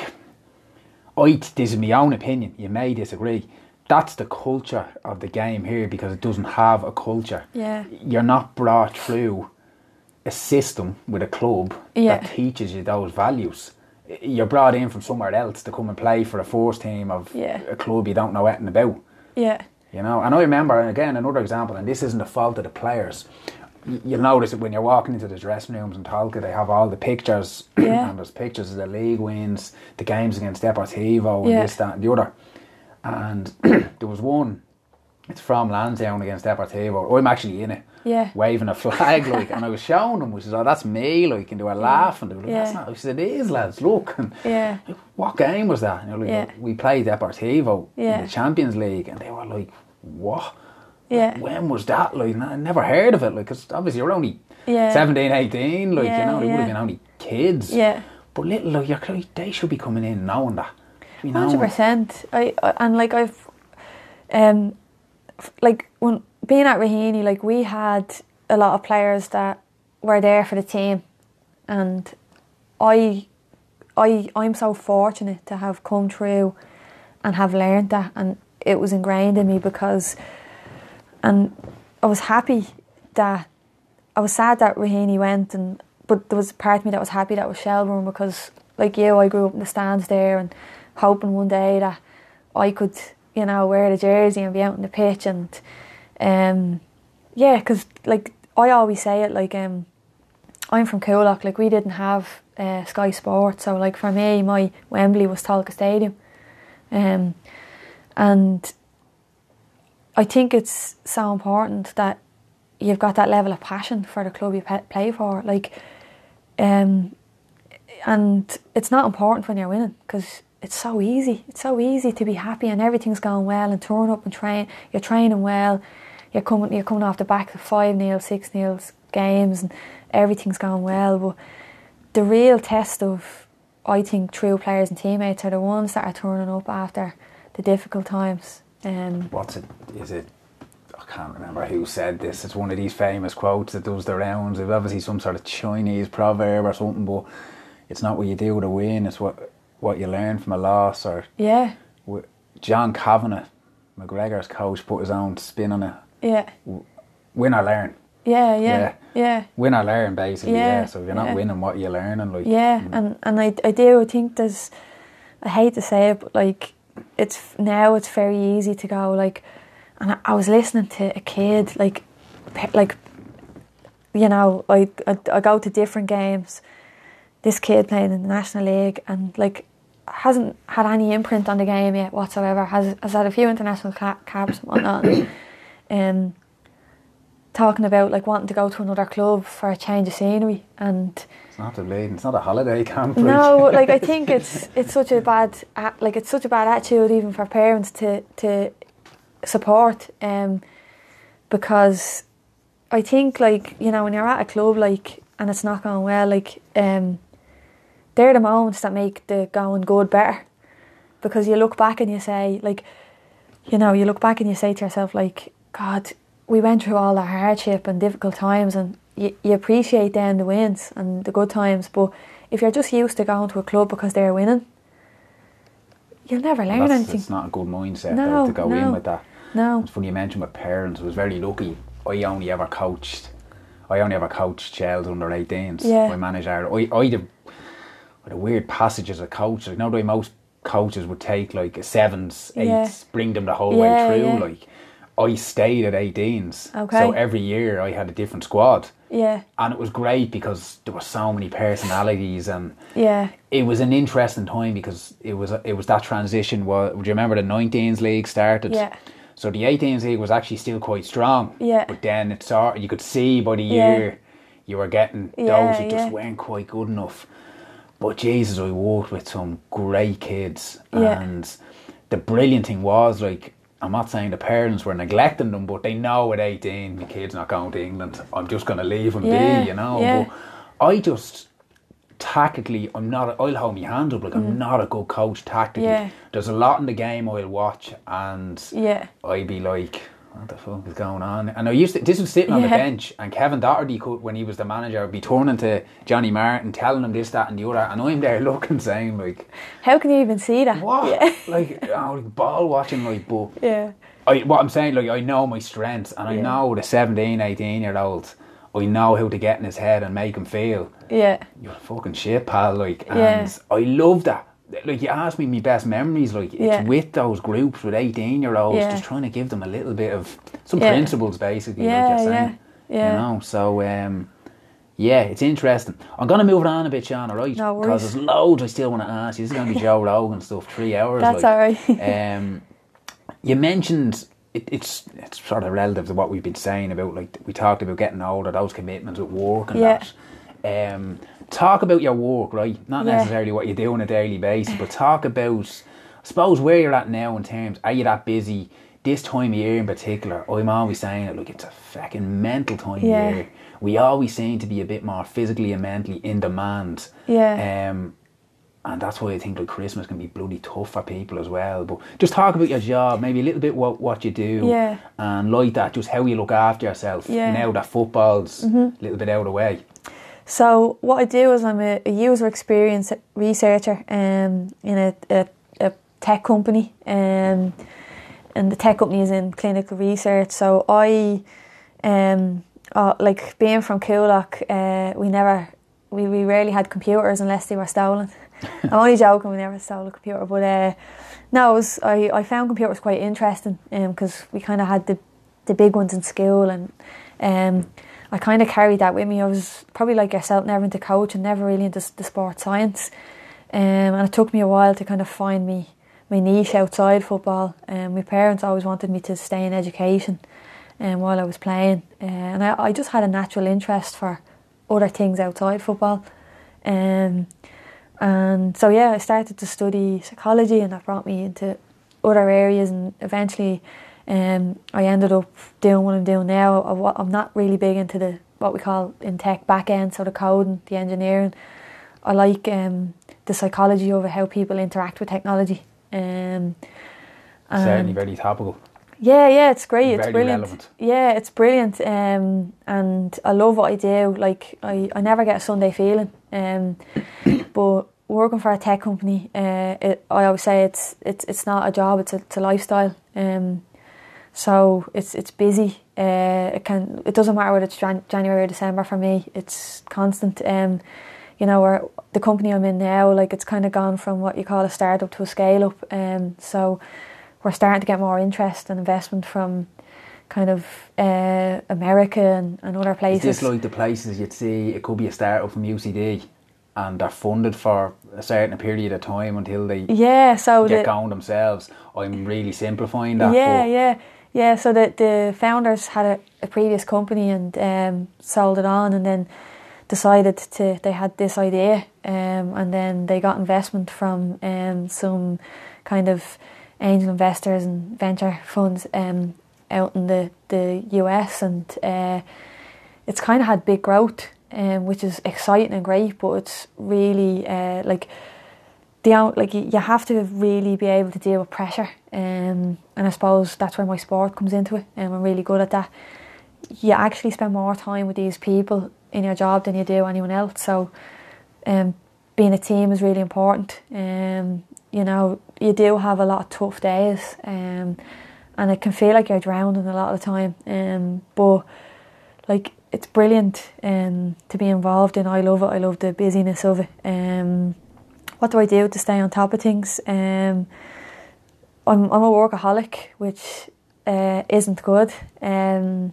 I this is my own opinion. You may disagree. That's the culture of the game here because it doesn't have a culture yeah, you're not brought through a system with a club Yeah. that teaches you those values. You're brought in from somewhere else to come and play for a first team of Yeah. a club you don't know anything about. yeah, You know, and I remember and again another example, and this isn't the fault of the players. You'll notice that when you're walking into the dressing rooms in Tolka, they have all the pictures, Yeah. and there's pictures of the league wins, the games against Deportivo, and Yeah. this, that, and the other. And there was one. It's from Lansdowne against Deportivo. I'm actually in it, yeah, waving a flag, like, and I was showing them, which is, oh, that's me, like, and they were laughing. They were like, that's Yeah. not. I said, it is, lads. Look, and yeah, what game was that? And like, Yeah. we played Deportivo Yeah. in the Champions League, and they were like, what? Yeah, When was that? Like, I never heard of it. Like, because obviously you're only Yeah. 17, 18. Like, Yeah, you know, they would have been only kids. yeah. But little, like, you're, like, they should be coming in knowing that. You know, Hundred percent. I I- and like I've, um, like when being at Raheny, like we had a lot of players that were there for the team, and I, I I'm so fortunate to have come through, and have learned that, and it was ingrained in me because, and I was happy that I was sad that Raheny went, and but there was a part of me that was happy that was Shelbourne because, like you, I grew up in the stands there and hoping one day that I could, you know, wear the jersey and be out on the pitch and, um, yeah, because like I always say it, like um, I'm from Coolock, like we didn't have uh, Sky Sports, so like for me, my Wembley was Tolka Stadium, um, and I think it's so important that you've got that level of passion for the club you play for. Like, um, and it's not important when you're winning because it's so easy. It's so easy to be happy and everything's going well and turn up and train. You're training well. You're coming. You're coming off the back of five nil, six nil games, and everything's going well. But the real test of, I think, true players and teammates are the ones that are turning up after the difficult times. Um, what's it? Is it? I can't remember who said this. It's one of these famous quotes that does the rounds. It's obviously some sort of Chinese proverb or something, but it's not what you do to win. It's what what you learn from a loss. Or yeah, John Kavanagh, McGregor's coach, put his own spin on it. yeah, Win or learn. yeah, yeah, Yeah. yeah. Win or learn, basically. Yeah. Yeah, So if you're not yeah. winning, what you're learning, like Yeah, and and I I do I think there's I hate to say it, but like it's now it's very easy to go like, and I, I was listening to a kid like, like, you know, I, I I go to different games. This kid playing in the national league and like hasn't had any imprint on the game yet whatsoever. Has has had a few international ca- caps and whatnot. um, talking about like wanting to go to another club for a change of scenery and. It's not a bleeding. It's not a holiday camp. No, like I think it's it's such a bad like it's such a bad attitude even for parents to to support um because I think like you know when you're at a club like and it's not going well like um they're the moments that make the going good better because you look back and you say like you know you look back and you say to yourself like God we went through all that hardship and difficult times and you, you appreciate then the wins and the good times but if you're just used to going to a club because they're winning you'll never learn anything it's not a good mindset No, though, to go in with that. no It's funny you mentioned with parents. I was very lucky. I only ever coached. I only ever coached Shels under 18s. Yeah. My manager. I, I, did, the weird passages of coaches. Like, you know the way most coaches would take like sevens, eights, Yeah. bring them the whole Yeah, way through. yeah. Like I stayed at 18s, Okay. so every year I had a different squad, Yeah, and it was great because there were so many personalities and yeah, it was an interesting time because it was it was that transition. Where, do you remember the 19s league started? Yeah. So the 18s league was actually still quite strong. Yeah. But then it started. You could see by the Yeah. year you were getting Yeah, those who just weren't quite good enough. But Jesus, I worked with some great kids, and the brilliant thing was like. I'm not saying the parents were neglecting them, but they know at 18 the kid's not going to England. I'm just going to leave him Yeah, be, you know. yeah. But I just tactically, I'm not. I'll hold my hand up like I'm not a good coach tactically. Mm. Yeah. There's a lot in the game I'll watch, and yeah, I'd be like, "What the fuck is going on?" And I used to. This was sitting on the bench, and Kevin Doherty could, when he was the manager, would be turning to Johnny Martin, telling him this, that, and the other, and I'm there looking, saying like, How can you even see that? "What?" Yeah, Like, oh, like ball watching, like, but yeah, I, what I'm saying, like, I know my strengths, and I Yeah. know the 17, 18 year olds, I know how to get in his head and make him feel yeah, you're fucking shit, pal. Like, and Yeah. I love that. Like, you asked me my best memories. Like, it's Yeah. with those groups with eighteen year olds, Yeah. just trying to give them a little bit of some Yeah. principles, basically. Yeah, like you're yeah, saying. yeah. You know, so um, yeah, it's interesting. I'm gonna move it on a bit, Sean. All right? No Because there's loads I still want to ask you. This is gonna be Joe Rogan stuff, three hours. That's like. all right. Um, you mentioned it, it's it's sort of relative to what we've been saying about like we talked about getting older, those commitments with work and that. Um, talk about your work, right? Not Yeah. necessarily what you do on a daily basis, but talk about, I suppose, where you're at now in terms. Are you that busy? This time of year in particular, I'm always saying it. Look, it's a fucking mental time Yeah. of year. We always seem to be a bit more physically and mentally in demand. Yeah. Um, and that's why I think like Christmas can be bloody tough for people as well. But just talk about your job, maybe a little bit what what you do, Yeah. and like that, just how you look after yourself Yeah. Mm-hmm. now that football's a little bit out of the way. So what I do is I'm a, a user experience researcher um, in a, a, a tech company, um, and the tech company is in clinical research. So I, um, uh, like being from Coolock, uh, we never, we, we rarely had computers unless they were stolen. I'm only joking, we never stole a computer, but uh, no, was, I, I found computers quite interesting because we kind of had the, the big ones in school and um, I kind of carried that with me. I was probably like yourself, never into coach and never really into the sport science. Um, and it took me a while to kind of find me my niche outside football. Um, my parents always wanted me to stay in education um, while I was playing. Uh, and I, I just had a natural interest for other things outside football. Um, and so, yeah, I started to study psychology and that brought me into other areas. And eventually, um, I ended up doing what I'm doing now. I I'm not really big into the what we call in tech back end, so the coding, the engineering. I like um, the psychology of how people interact with technology. Um, Certainly very topical. yeah, yeah, it's great. It's Very brilliant. relevant. Yeah, it's brilliant. Um, and I love what I do. Like I, I never get a Sunday feeling. Um, but working for a tech company, uh, it, I always say it's it's it's not a job. It's a, it's a lifestyle. Um, so it's it's busy. Uh, it can it doesn't matter whether it's Jan- January or December for me. It's constant. Um, you know, where the company I'm in now, like it's kind of gone from what you call a startup to a scale up. Um, so we're starting to get more interest and investment from kind of uh, America and, and other places. this like the places you'd see it could be a startup from UCD and they're funded for a certain period of time until they yeah, so get the, going themselves? I'm really simplifying that. yeah, yeah, yeah. So the the founders had a, a previous company and um, sold it on, and then decided to they had this idea, um, and then they got investment from um, some kind of angel investors and venture funds um, out in the the US, and uh, it's kind of had big growth, um, which is exciting and great, but it's really uh, like the like you you have to really be able to deal with pressure, um, and I suppose that's where my sport comes into it, and I'm really good at that. You actually spend more time with these people in your job than you do anyone else, so um, being a team is really important. Um, you know, you do have a lot of tough days, um, and it can feel like you're drowning a lot of the time. Um, but like it's brilliant um, to be involved in. I love it. I love the busyness of it. Um, what do I do to stay on top of things? Um, I'm I'm a workaholic, which uh, isn't good. Um,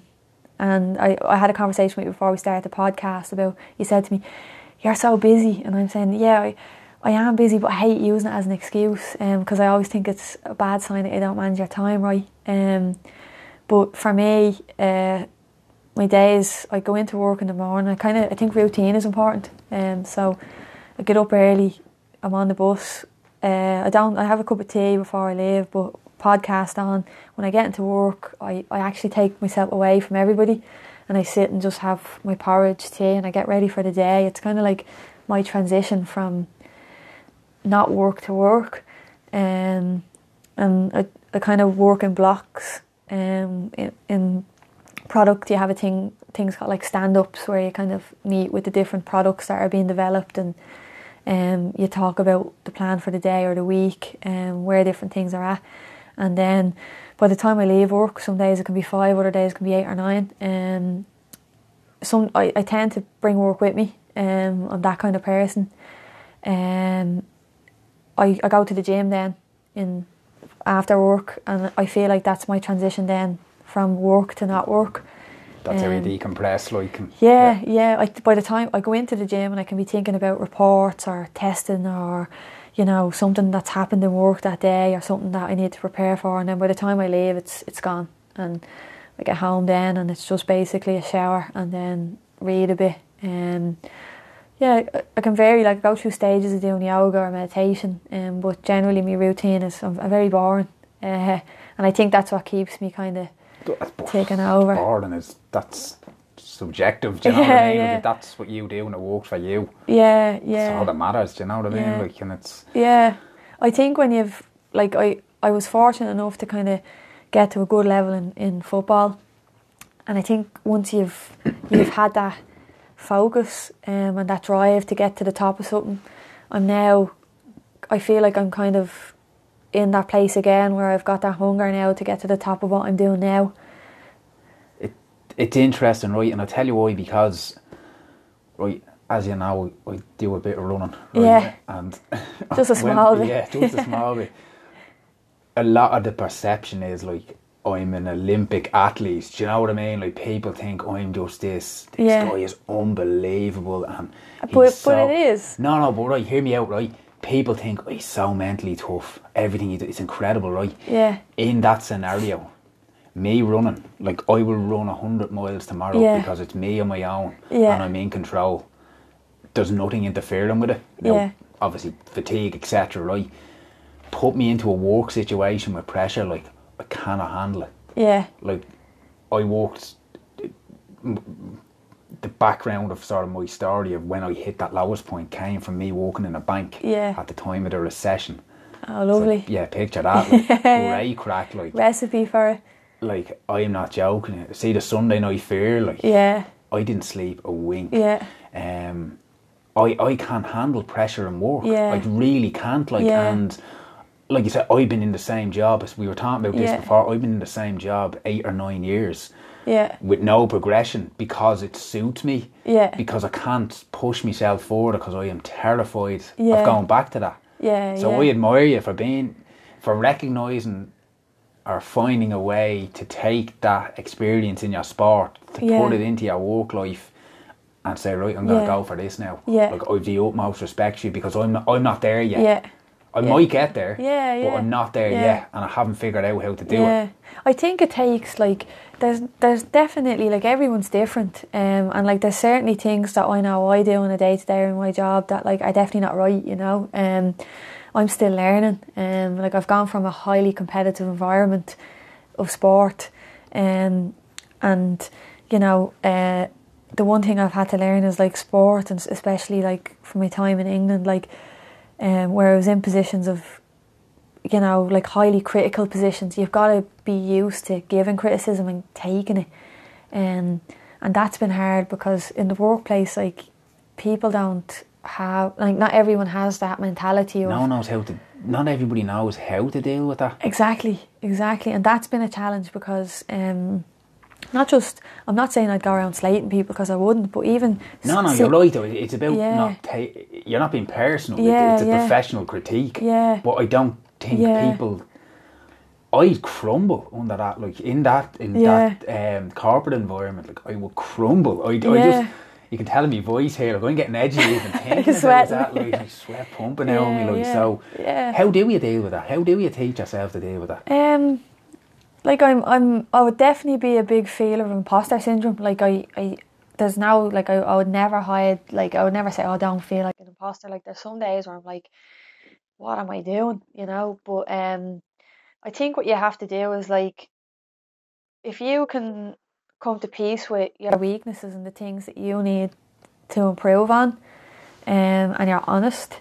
and I, I had a conversation with you before we started the podcast about you said to me, You're so busy and I'm saying, Yeah, I, I am busy but I hate using it as an excuse because um, I always think it's a bad sign that you don't manage your time right. Um, but for me, uh, my days I go into work in the morning. I kind of I think routine is important. Um, so I get up early. I'm on the bus. Uh, I don't. I have a cup of tea before I leave, but podcast on. When I get into work, I, I actually take myself away from everybody and I sit and just have my porridge tea and I get ready for the day. It's kind of like my transition from not work to work. Um, and I, I kind of work in blocks. Um, in, in product, you have a thing things called like stand ups where you kind of meet with the different products that are being developed and um, you talk about the plan for the day or the week and um, where different things are at. And then by the time I leave work, some days it can be five, other days it can be eight or nine. Um, some I, I tend to bring work with me. Um, I'm that kind of person. Um, I, I go to the gym then in after work, and I feel like that's my transition then from work to not work. That's um, how you decompress, like. Yeah, yeah. yeah. I, by the time I go into the gym and I can be thinking about reports or testing or you know, something that's happened in work that day or something that I need to prepare for and then by the time I leave it's it's gone and I get home then and it's just basically a shower and then read a bit. Um yeah, I can vary like I go through stages of doing yoga or meditation, um, but generally my routine is I'm, I'm very boring. Uh, and I think that's what keeps me kind of taking over. Boring is that's subjective. Do you know yeah, what I mean? Yeah. Like, that's what you do and it works for you. Yeah, yeah. That's all that matters. Do you know what I mean? Yeah. Like, and it's yeah. I think when you've like I I was fortunate enough to kind of get to a good level in, in football, and I think once you've you've had that focus um, and that drive to get to the top of something, I'm now I feel like I'm kind of in that place again where I've got that hunger now to get to the top of what I'm doing now It it's interesting, right? And I'll tell you why because, right, as you know, I do a bit of running. Right? Yeah. And just a small bit. Yeah, just a small bit. A lot of the perception is like I'm an Olympic athlete. Do you know what I mean? Like people think I'm just this. This yeah. guy is unbelievable, and but so, but it is. No, no, but right, hear me out, right? People think oh, he's so mentally tough. Everything he does, it's incredible, right? Yeah. In that scenario, me running, like I will run a hundred miles tomorrow yeah. because it's me on my own yeah. and I'm in control. There's nothing interfering with it. Now, yeah. obviously fatigue, etc. Right? Put me into a work situation with pressure, like I cannot handle it. Yeah. Like I worked. The background of sort of my story of when I hit that lowest point came from me walking in a bank yeah. at the time of the recession. Oh, lovely. So, yeah, picture that. Like, great crack. Like recipe for it like I'm not joking. See the Sunday night fear, like yeah, I didn't sleep a wink. Yeah. Um, I I can't handle pressure and work. Yeah. I really can't. Like yeah. and like you said, I've been in the same job as we were talking about this yeah. before. I've been in the same job eight or nine years. Yeah. With no progression because it suits me. Yeah. Because I can't push myself forward because I am terrified yeah. of going back to that. Yeah. So yeah. I admire you for being for recognising or finding a way to take that experience in your sport to yeah. put it into your work life and say right I'm going to yeah. go for this now yeah like I've the utmost respect to you because I'm not, I'm not there yet yeah I yeah. might get there yeah, yeah but I'm not there yeah. yet and I haven't figured out how to do it I think it takes like there's there's definitely like everyone's different um, and like there's certainly things that I know I do on a day to day in my job that like are definitely not right you know um, I'm still learning um, like I've gone from a highly competitive environment of sport. Um, and, you know, uh, the one thing I've had to learn is like sport, and especially like from my time in England, like um, where I was in positions of, you know, like highly critical positions. You've got to be used to giving criticism and taking it, um, and that's been hard because in the workplace, like people don't have like not everyone has that mentality. Of, no one knows how to not everybody knows how to deal with that. Exactly, exactly, and that's been a challenge because um, not just. I'm not saying I'd go around slating people because I wouldn't, but even No, no, you're right. Though it's about Yeah. not ta- you're not being personal. Yeah, it's a yeah. professional critique. Yeah. but I don't think Yeah. people. I'd crumble under that, like in that in Yeah. that um, corporate environment. Like I would crumble. I, I just you can tell in my voice here. Like I'm getting edgy even thinking about that. Like like sweat pumping out of Yeah, me. Like yeah, so. yeah. How do you deal with that? How do you teach yourself to deal with that? Um, like I'm, I'm, I would definitely be a big feeler of imposter syndrome. Like I, I, there's now like I, I would never hide. Like I would never say, oh, I don't feel like an imposter. Like there's some days where I'm like, what am I doing? You know. But um, I think what you have to do is like, if you can come to peace with your weaknesses and the things that you need to improve on, um, and you're honest,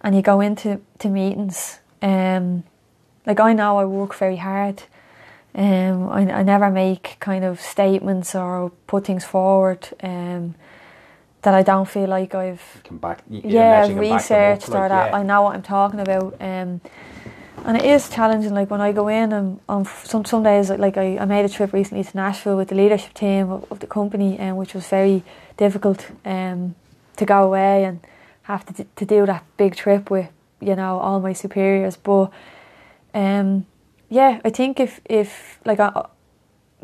and you go into to meetings, um, like I know I work very hard. Um, I, I never make kind of statements or put things forward um, that I don't feel like I've Come back. yeah unless you can back up, researched like, or that yeah. I know what I'm talking about. Um, and it is challenging. Like when I go in, and on some some days, like I, I made a trip recently to Nashville with the leadership team of, of the company, um, which was very difficult um, to go away and have to to do that big trip with you know all my superiors. But um, yeah, I think if if like I,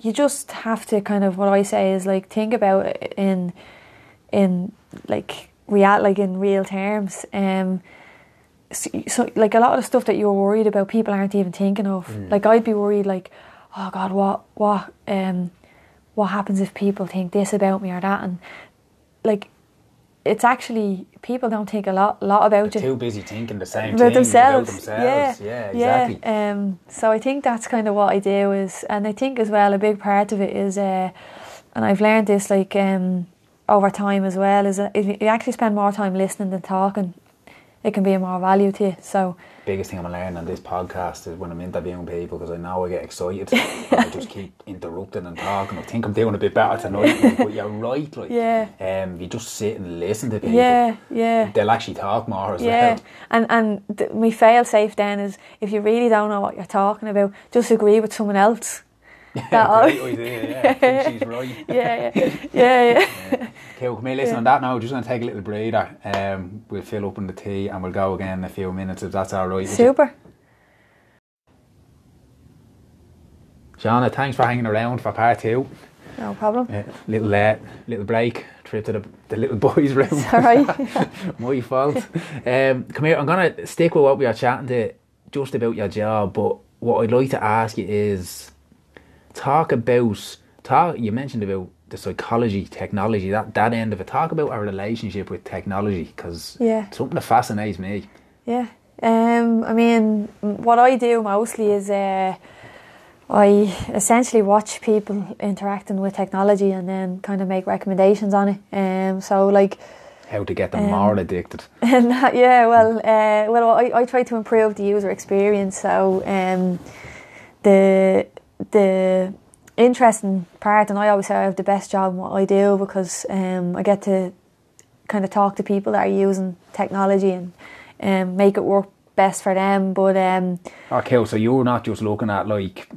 you just have to kind of what I say is like think about it in in like real like in real terms. Um, so, so like a lot of the stuff that you're worried about, people aren't even thinking of. Like I'd be worried, like, oh God, what what um what happens if people think this about me or that, and like it's actually people don't think a lot lot about They're you too busy thinking the same about thing themselves. about themselves. Yeah, yeah, exactly. Yeah. Um, so I think that's kind of what I do is, and I think as well a big part of it is, uh, and I've learned this like um, over time as well, is if you actually spend more time listening than talking, it can be of more value to you. So biggest thing I'm learning on this podcast is when I'm interviewing people because I know I get excited and I just keep interrupting and talking. I think I'm doing a bit better tonight, but you're right. Like, Yeah. um, you just sit and listen to people, yeah, yeah. they'll actually talk more as Yeah, well. and and th- my fail safe then is if you really don't know what you're talking about, just agree with someone else. That idea. Yeah, I think she's right. Yeah, yeah, yeah, yeah. Cool. Come here, listen on that now. Just going to take a little breather. Um, we'll fill up on the tea and we'll go again in a few minutes if that's all right. Super. Shauna, thanks for hanging around for part two. No problem. Uh, little uh, little break, trip to the, the little boys' room. Right. My fault. Um, come here, I'm going to stick with what we are chatting to just about your job, but what I'd like to ask you is talk about, talk. you mentioned about the psychology, technology, that, that end of it. Talk about our relationship with technology because Yeah. it's something that fascinates me. Yeah. Um, I mean, what I do mostly is uh, I essentially watch people interacting with technology and then kind of make recommendations on it. Um, so like, How to get them Um, more addicted. and that, yeah, well, uh, well, I, I try to improve the user experience. So um, the the interesting part, and I always say I have the best job in what I do because um, I get to kind of talk to people that are using technology and um, make it work best for them. But um, Okay, so you're not just looking at like,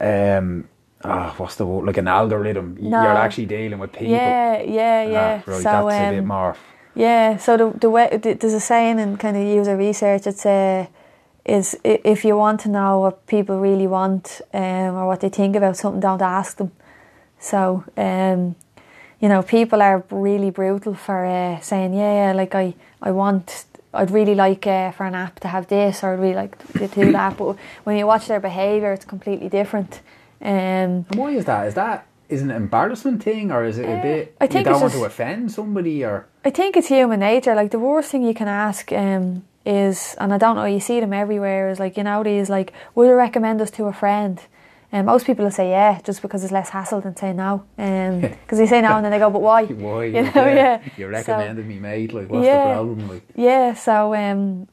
um, ah, what's the word? Like an algorithm. No. You're actually dealing with people. yeah, yeah, Ah, yeah. right, so that's a bit um, more. Yeah, so the the way th- there's a saying in kind of user research. It's uh, is if you want to know what people really want um, or what they think about something, don't ask them. So um, you know, people are really brutal for uh, saying, yeah, yeah, like I I want. I'd really like uh, for an app to have this, or I'd really like to do that. But when you watch their behaviour, it's completely different. Um, And why is that? Is that is an embarrassment thing, or is it a Uh, bit? I think you don't it's want to offend somebody, or I think it's human nature. Like the worst thing you can ask um, is, and I don't know, you see them everywhere. Is like you know these like, would you recommend us to a friend? And most people will say yeah, just because it's less hassle than saying no. Because they say no and then they go, but why? why? You know, yeah. You So- recommended me, mate. Like, what's Yeah. the problem? Like, Yeah. So um,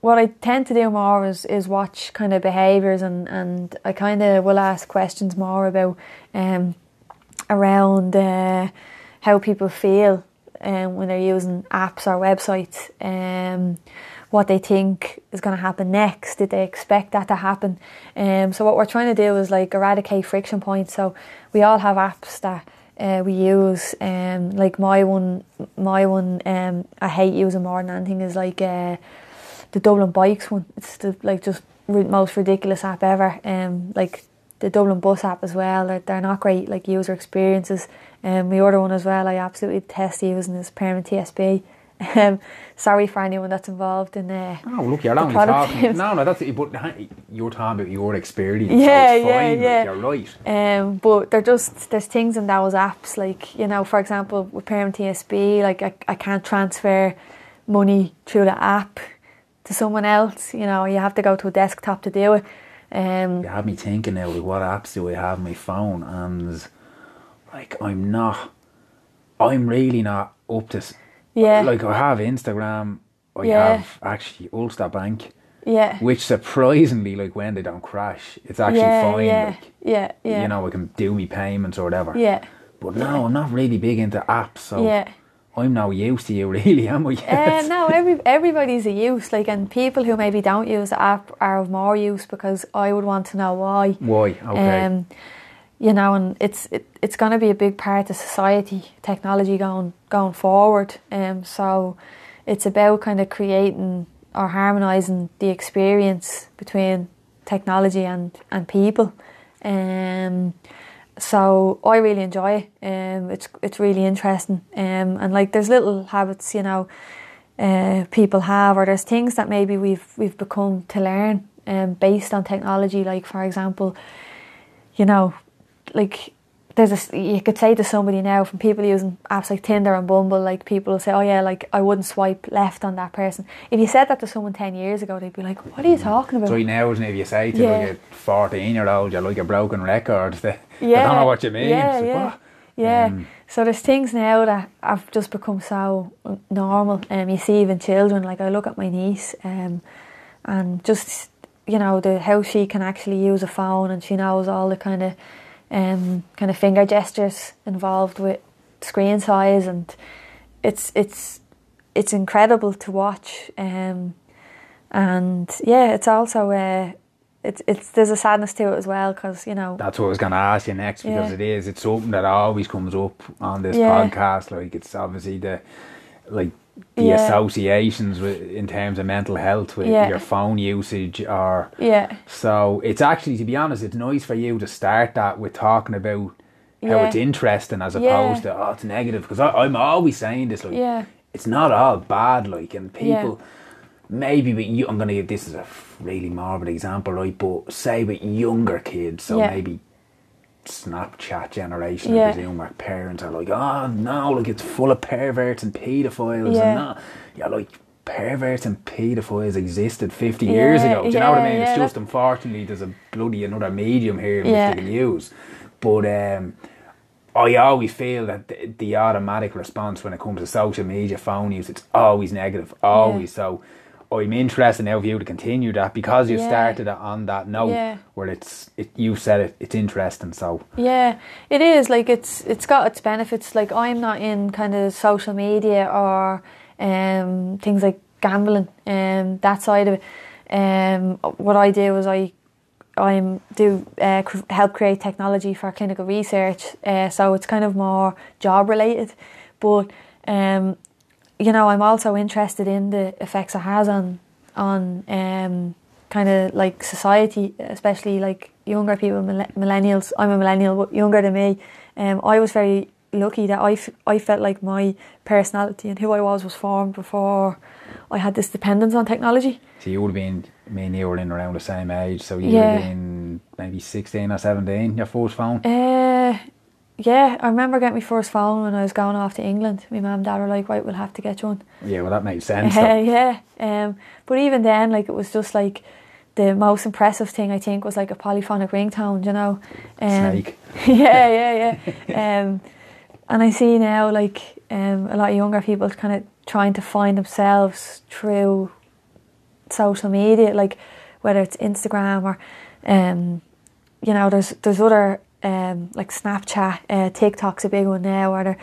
what I tend to do more is is watch kind of behaviours and and I kind of will ask questions more about um around uh, how people feel um, when they're using apps or websites. Um, what they think is going to happen next. Did they expect that to happen? Um, so what we're trying to do is like eradicate friction points. So we all have apps that uh, we use. Um, like my one, my one, um, I hate using more than anything is like uh, the Dublin bikes one. It's the like just most ridiculous app ever. Um, like the Dublin bus app as well. They're, they're not great like user experiences. Um, the other one as well, I absolutely detest using is Permanent TSB. Um, sorry for anyone that's involved in uh, Oh, look, you're the only talking. No, no, that's but you're talking about your experience. Yeah, so it's yeah, fine, yeah. Like, you're right. Um, but they're just there's things in those apps like you know, for example, with Permanent TSB, like I, I can't transfer money through the app to someone else. You know, you have to go to a desktop to do it. Um, You have me thinking now, like, what apps do I have on my phone? And like, I'm not. I'm really not up to. Yeah. Like, I have Instagram. I Yeah. have actually Ulster Bank, yeah, which surprisingly, like, when they don't crash, it's actually yeah, fine. yeah, Like, yeah, yeah, you know, I can do me payments or whatever. yeah, But no, I'm not really big into apps, so yeah. I'm no use to you, really, am I? Uh, no, every everybody's a use. Like, and people who maybe don't use the app are of more use because I would want to know why. Why? Okay. Um, you know, and it's it, it's going to be a big part of society, technology going going forward. Um, so it's about kind of creating or harmonising the experience between technology and and people. Um, so I really enjoy it. Um, it's it's really interesting. Um, and like there's little habits, you know, uh, people have, or there's things that maybe we've we've become to learn um, based on technology. Like for example, you know, like there's a you could say to somebody now from people using apps like Tinder and Bumble, like people will say, oh yeah, like I wouldn't swipe left on that person. If you said that to someone ten years ago, they'd be like, what are you talking about? So now, isn't it, if you say to Yeah. like a 14 year old, you're like a broken record, they, they don't know what you mean. Yeah, like, yeah, yeah. Um, so there's things now that have just become so normal. Um, you see even children. Like I look at my niece, um, and just you know the how she can actually use a phone, and she knows all the kind of um, kind of finger gestures involved with screen size, and it's it's it's incredible to watch. Um, and yeah, it's also uh, it's it's there's a sadness to it as well because you know That's what I was going to ask you next because Yeah. it is. It's something that always comes up on this Yeah. podcast. Like it's obviously the like the Yeah. associations with in terms of mental health with Yeah. your phone usage or yeah so. It's actually to be honest, it's nice for you to start that with talking about how Yeah. it's interesting as opposed to oh it's negative because I'm always saying this like yeah it's not all bad like and people maybe with you I'm gonna give this as a really morbid example right but say with younger kids so maybe Snapchat generation Yeah. I presume where parents are like oh no like it's full of perverts and paedophiles Yeah. and not yeah like perverts and paedophiles existed 50 years ago do you know what I mean yeah, it's just unfortunately there's a bloody another medium here which Yeah. they can use but um I always feel that the, the automatic response when it comes to social media, phone use, it's always negative, always. So I'm interested now for you to continue that because you Yeah. started it on that note Yeah. where it's, it, you said it, it's interesting. So Yeah, it is like it's it's got its benefits. Like I'm not in kind of social media or um, things like gambling um, that side of it. Um, what I do is I I'm do uh, cr- help create technology for clinical research. Uh, so it's kind of more job related, but um, you know I'm also interested in the effects it has on on um, kind of like society, especially like younger people, millennials. I'm a millennial, but younger than me. Um, I was very lucky that I, f- I felt like my personality and who I was was formed before I had this dependence on technology. So you would have been, me and you were in around the same age, so you Yeah. would have been maybe 16 or 17, your first phone. Uh, yeah, I remember getting my first phone when I was going off to England. My mum and dad were like, right, we'll have to get you one. Yeah, well, that makes sense. Yeah, um, but even then, like it was just like the most impressive thing I think was like a polyphonic ringtone, you know. Um, Snake. yeah, yeah, yeah. um, and I see now like um, a lot of younger people kind of trying to find themselves through social media, like whether it's Instagram or um, you know, there's there's other um, like Snapchat, uh, TikTok's a big one now, where they're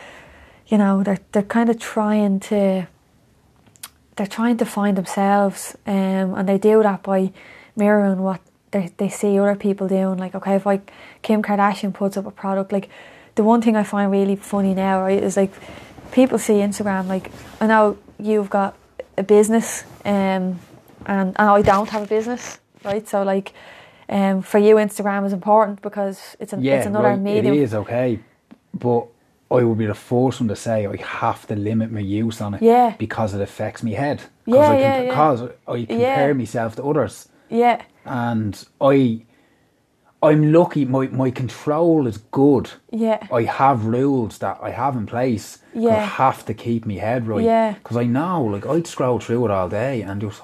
you know, they're they're kind of trying to they're trying to find themselves, um, and they do that by mirroring what they they see other people doing. Like, okay, if like Kim Kardashian puts up a product, like the one thing I find really funny now, right, is like people see Instagram. Like, I know you've got a business, um, and and I don't have a business, right? So like. Um, for you, Instagram is important because it's, an, Yeah, it's another right, medium. it is okay, but I would be the first one to say I have to limit my use on it. Yeah. because it affects my head. Yeah, I yeah, yeah. Because I compare Yeah. myself to others, Yeah, and I, I'm lucky. My my control is good. yeah, I have rules that I have in place. 'cause I Yeah. have to keep my head right. Yeah. Because I know, like, I'd scroll through it all day and just,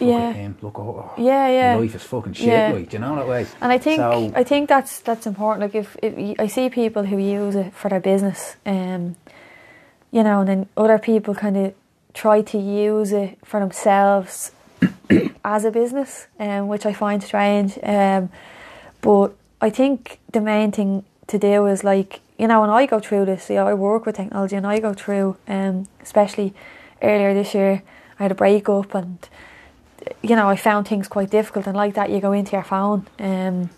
look Yeah. at him. Look, oh, oh, Yeah, yeah. Life is fucking shit, Yeah. like, do you know that way? and I think So- I think that's that's important. Like if, if I see people who use it for their business, um, you know, and then other people kind of try to use it for themselves as a business, um, which I find strange. Um, but I think the main thing to do is like you know, when I go through this, you know, I work with technology, and I go through, um, especially earlier this year, I had a breakup and you know, I found things quite difficult, and like that, you go into your phone. Um,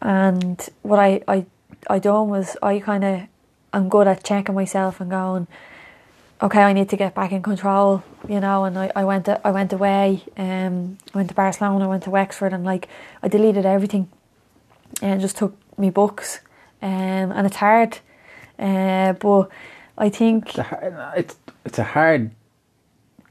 and what I I I done was I kind of I'm good at checking myself and going, okay, I need to get back in control, you know. And I, I went to, I went away, um, I went to Barcelona, I went to Wexford, and like I deleted everything, and just took me books, um, and it's hard, uh, but I think It's it's, it's a hard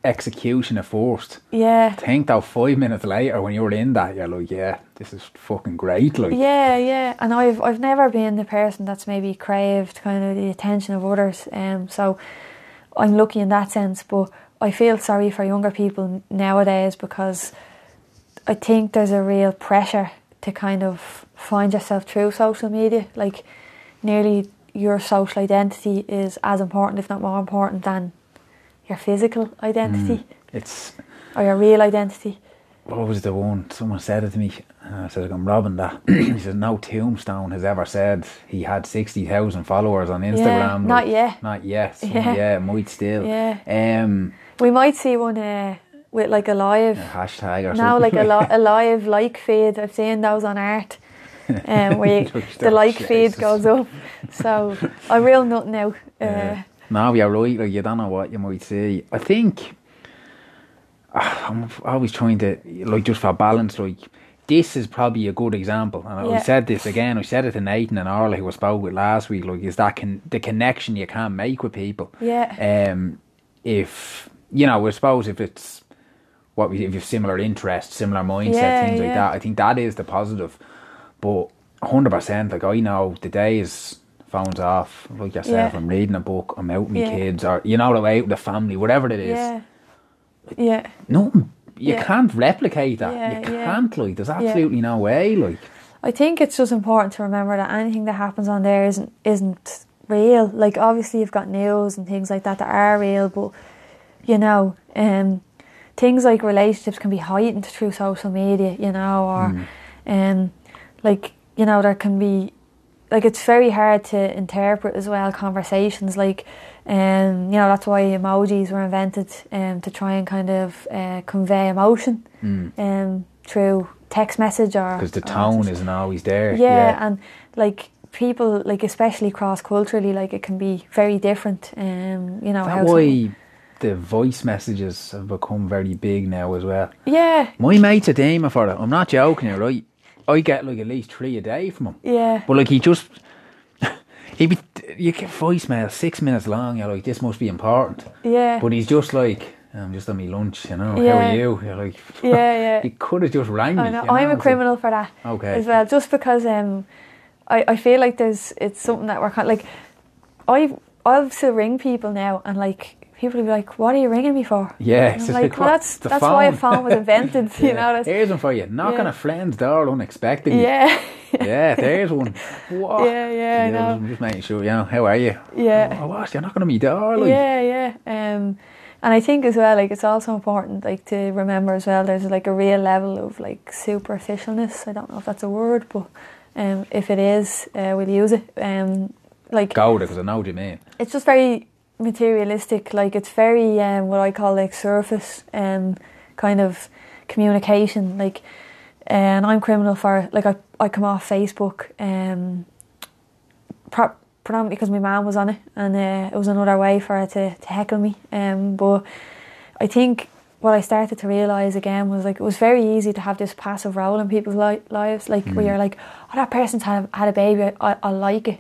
execution at first. yeah. I think though, five minutes later, when you're in that, you're like, yeah, this is fucking great. Like, Yeah, yeah, and I've I've never been the person that's maybe craved kind of the attention of others, um. So I'm lucky in that sense, but I feel sorry for younger people nowadays because I think there's a real pressure to kind of find yourself through social media. Like nearly your social identity is as important, if not more important, than your physical identity it's or your real identity. what was the one? Someone said it to me. I said, I'm robbing that. he said, no tombstone has ever said he had 60,000 followers on Instagram. Yeah, not yet. Not yet. So, Yeah. yeah. might still. Yeah. Um, We might see one uh, with like a live. a hashtag or now something. like a, li- a live like feed. I've seen those on art. Um, where you, the like feed goes up. So I real nothing now. Uh, Yeah. No, you're right. Like you don't know what you might see. I think ah, I'm always trying to like just for balance. Like this is probably a good example. And I said this again. I said it to Nathan and Orla, who I spoke with last week. Like is that con- the connection you can make with people? Yeah. Um, if you know, I suppose if it's what we, if you've similar interests, similar mindset, Yeah, things like that. I think that is the positive. But hundred percent, like I know the day is phones off. Like yourself, Yeah. I'm reading a book. I'm out with my Yeah. kids, or you know, the way out with the family, whatever it is. yeah. Yeah. Nothing. You Yeah. can't replicate that. Yeah, you can't. Like, there's absolutely no way. Like, I think it's just important to remember that anything that happens on there isn't isn't real. Like obviously you've got news and things like that that are real, but you know, um, things like relationships can be heightened through social media. You know, or um, like you know there can be like it's very hard to interpret as well conversations like um you know that's why emojis were invented um to try and kind of uh, convey emotion um through text message or because the tone isn't always there. yeah, and like people like especially cross culturally like it can be very different um you know how That's why the voice messages have become very big now as well. yeah My mate's a demon for it. I'm not joking, right? I get like at least three a day from him. yeah But like he just, he be you get voicemail six minutes long. You're like, this must be important. yeah But he's just like, I'm just on my lunch, you know. Yeah. How are you? You're like, yeah yeah he could have just rang me. I know. you I'm a criminal for that Okay. as well just because um I, I feel like there's it's something that we're kind of, like I I'll still ring people now and like people will be like what are you ringing me for Yeah, it's like, well that's that's why a phone. phone was invented you know that's, Here's one for you. Knock on Yeah. a friend's door unexpectedly. yeah Yeah, there's one. What? Yeah, yeah, I know. I'm just making sure, you know, how are you? Yeah. Oh, what? You're knocking on my door? Like, Yeah, yeah. Um, and I think as well, like it's also important, like to remember as well. There's like a real level of like superficialness. I don't know if that's a word, but um, if it is, uh, we'll use it. Um, like Go because I know what you mean. it's just very materialistic. Like it's very um, what I call like surface um, kind of communication. Like, and I'm criminal for like I I come off Facebook um, pro- predominantly because my mum was on it, and uh, it was another way for her to to heckle me. Um, but I think what I started to realise again was like it was very easy to have this passive role in people's li- lives, like where you're like, oh, that person's had had a baby, I, I like it,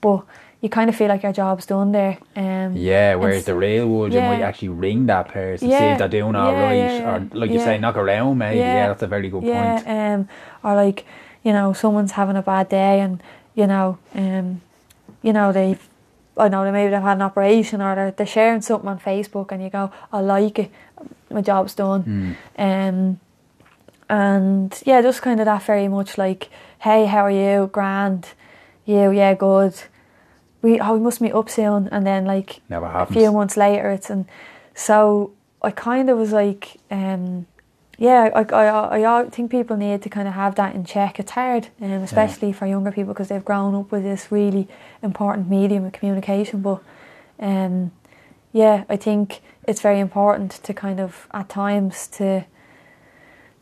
but you kind of feel like your job's done there. Um, Yeah, whereas the real world, you might actually ring that person, see Yeah, if they're doing all yeah, right, yeah, yeah, or like you yeah. say, knock around maybe. Yeah, Yeah, that's a very good yeah, point. um, or like you know someone's having a bad day and you know um, you know they I know they maybe they've had an operation or they're, they're sharing something on Facebook and you go I like it my job's done Mm. um, and yeah just kind of that very much like hey how are you grand you yeah good we oh we must meet up soon. And then like Never a few months later it's and so I kind of was like um yeah I, I, I, I think people need to kind of have that in check. It's hard um, especially for younger people because they've grown up with this really important medium of communication. But um yeah I think it's very important to kind of at times to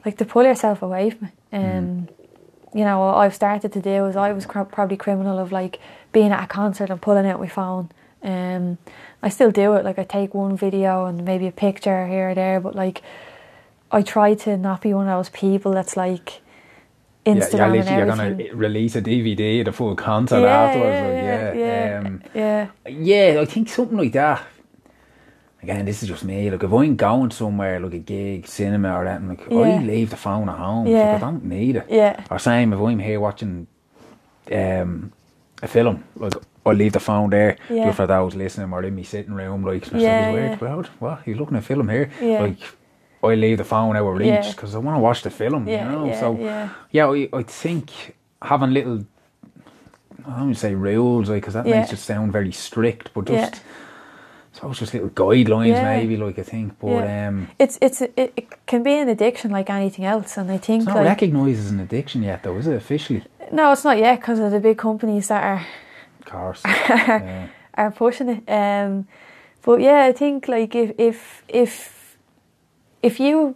like to pull yourself away from it. Um you know what I've started to do is I was cr- probably criminal of like being at a concert and pulling out my phone. Um, I still do it. Like I take one video and maybe a picture here or there, but like I try to not be one of those people that's like Yeah, Instagram yeah, literally, you're gonna release a DVD of the full concert yeah, afterwards. yeah, like, yeah, yeah, Um, yeah, yeah, I think something like that. Again, this is just me. Like, if I'm going somewhere, like a gig, cinema, or anything, like Yeah. I leave the phone at home. Yeah. Like, I don't need it. yeah, Or same if I'm here watching um, a film, like I leave the phone there Yeah. just for those listening or in my sitting room. Like, it's Yeah, like, weird. yeah. Well, what? You looking at a film here? Yeah. Like, I leave the phone out of reach Yeah. because I want to watch the film. yeah, you know, yeah, so yeah, yeah, I, I think having little, I don't say rules, like because that Yeah. makes it sound very strict, but Yeah. just, so it's just little guidelines, Yeah. maybe, like I think. But Yeah. um, It's it's it, it can be an addiction like anything else, and I think it's not like recognised as an addiction yet, though, is it officially? no, it's not yet because of the big companies that are Of course. yeah. are pushing it. Um, but yeah, I think like if if if if you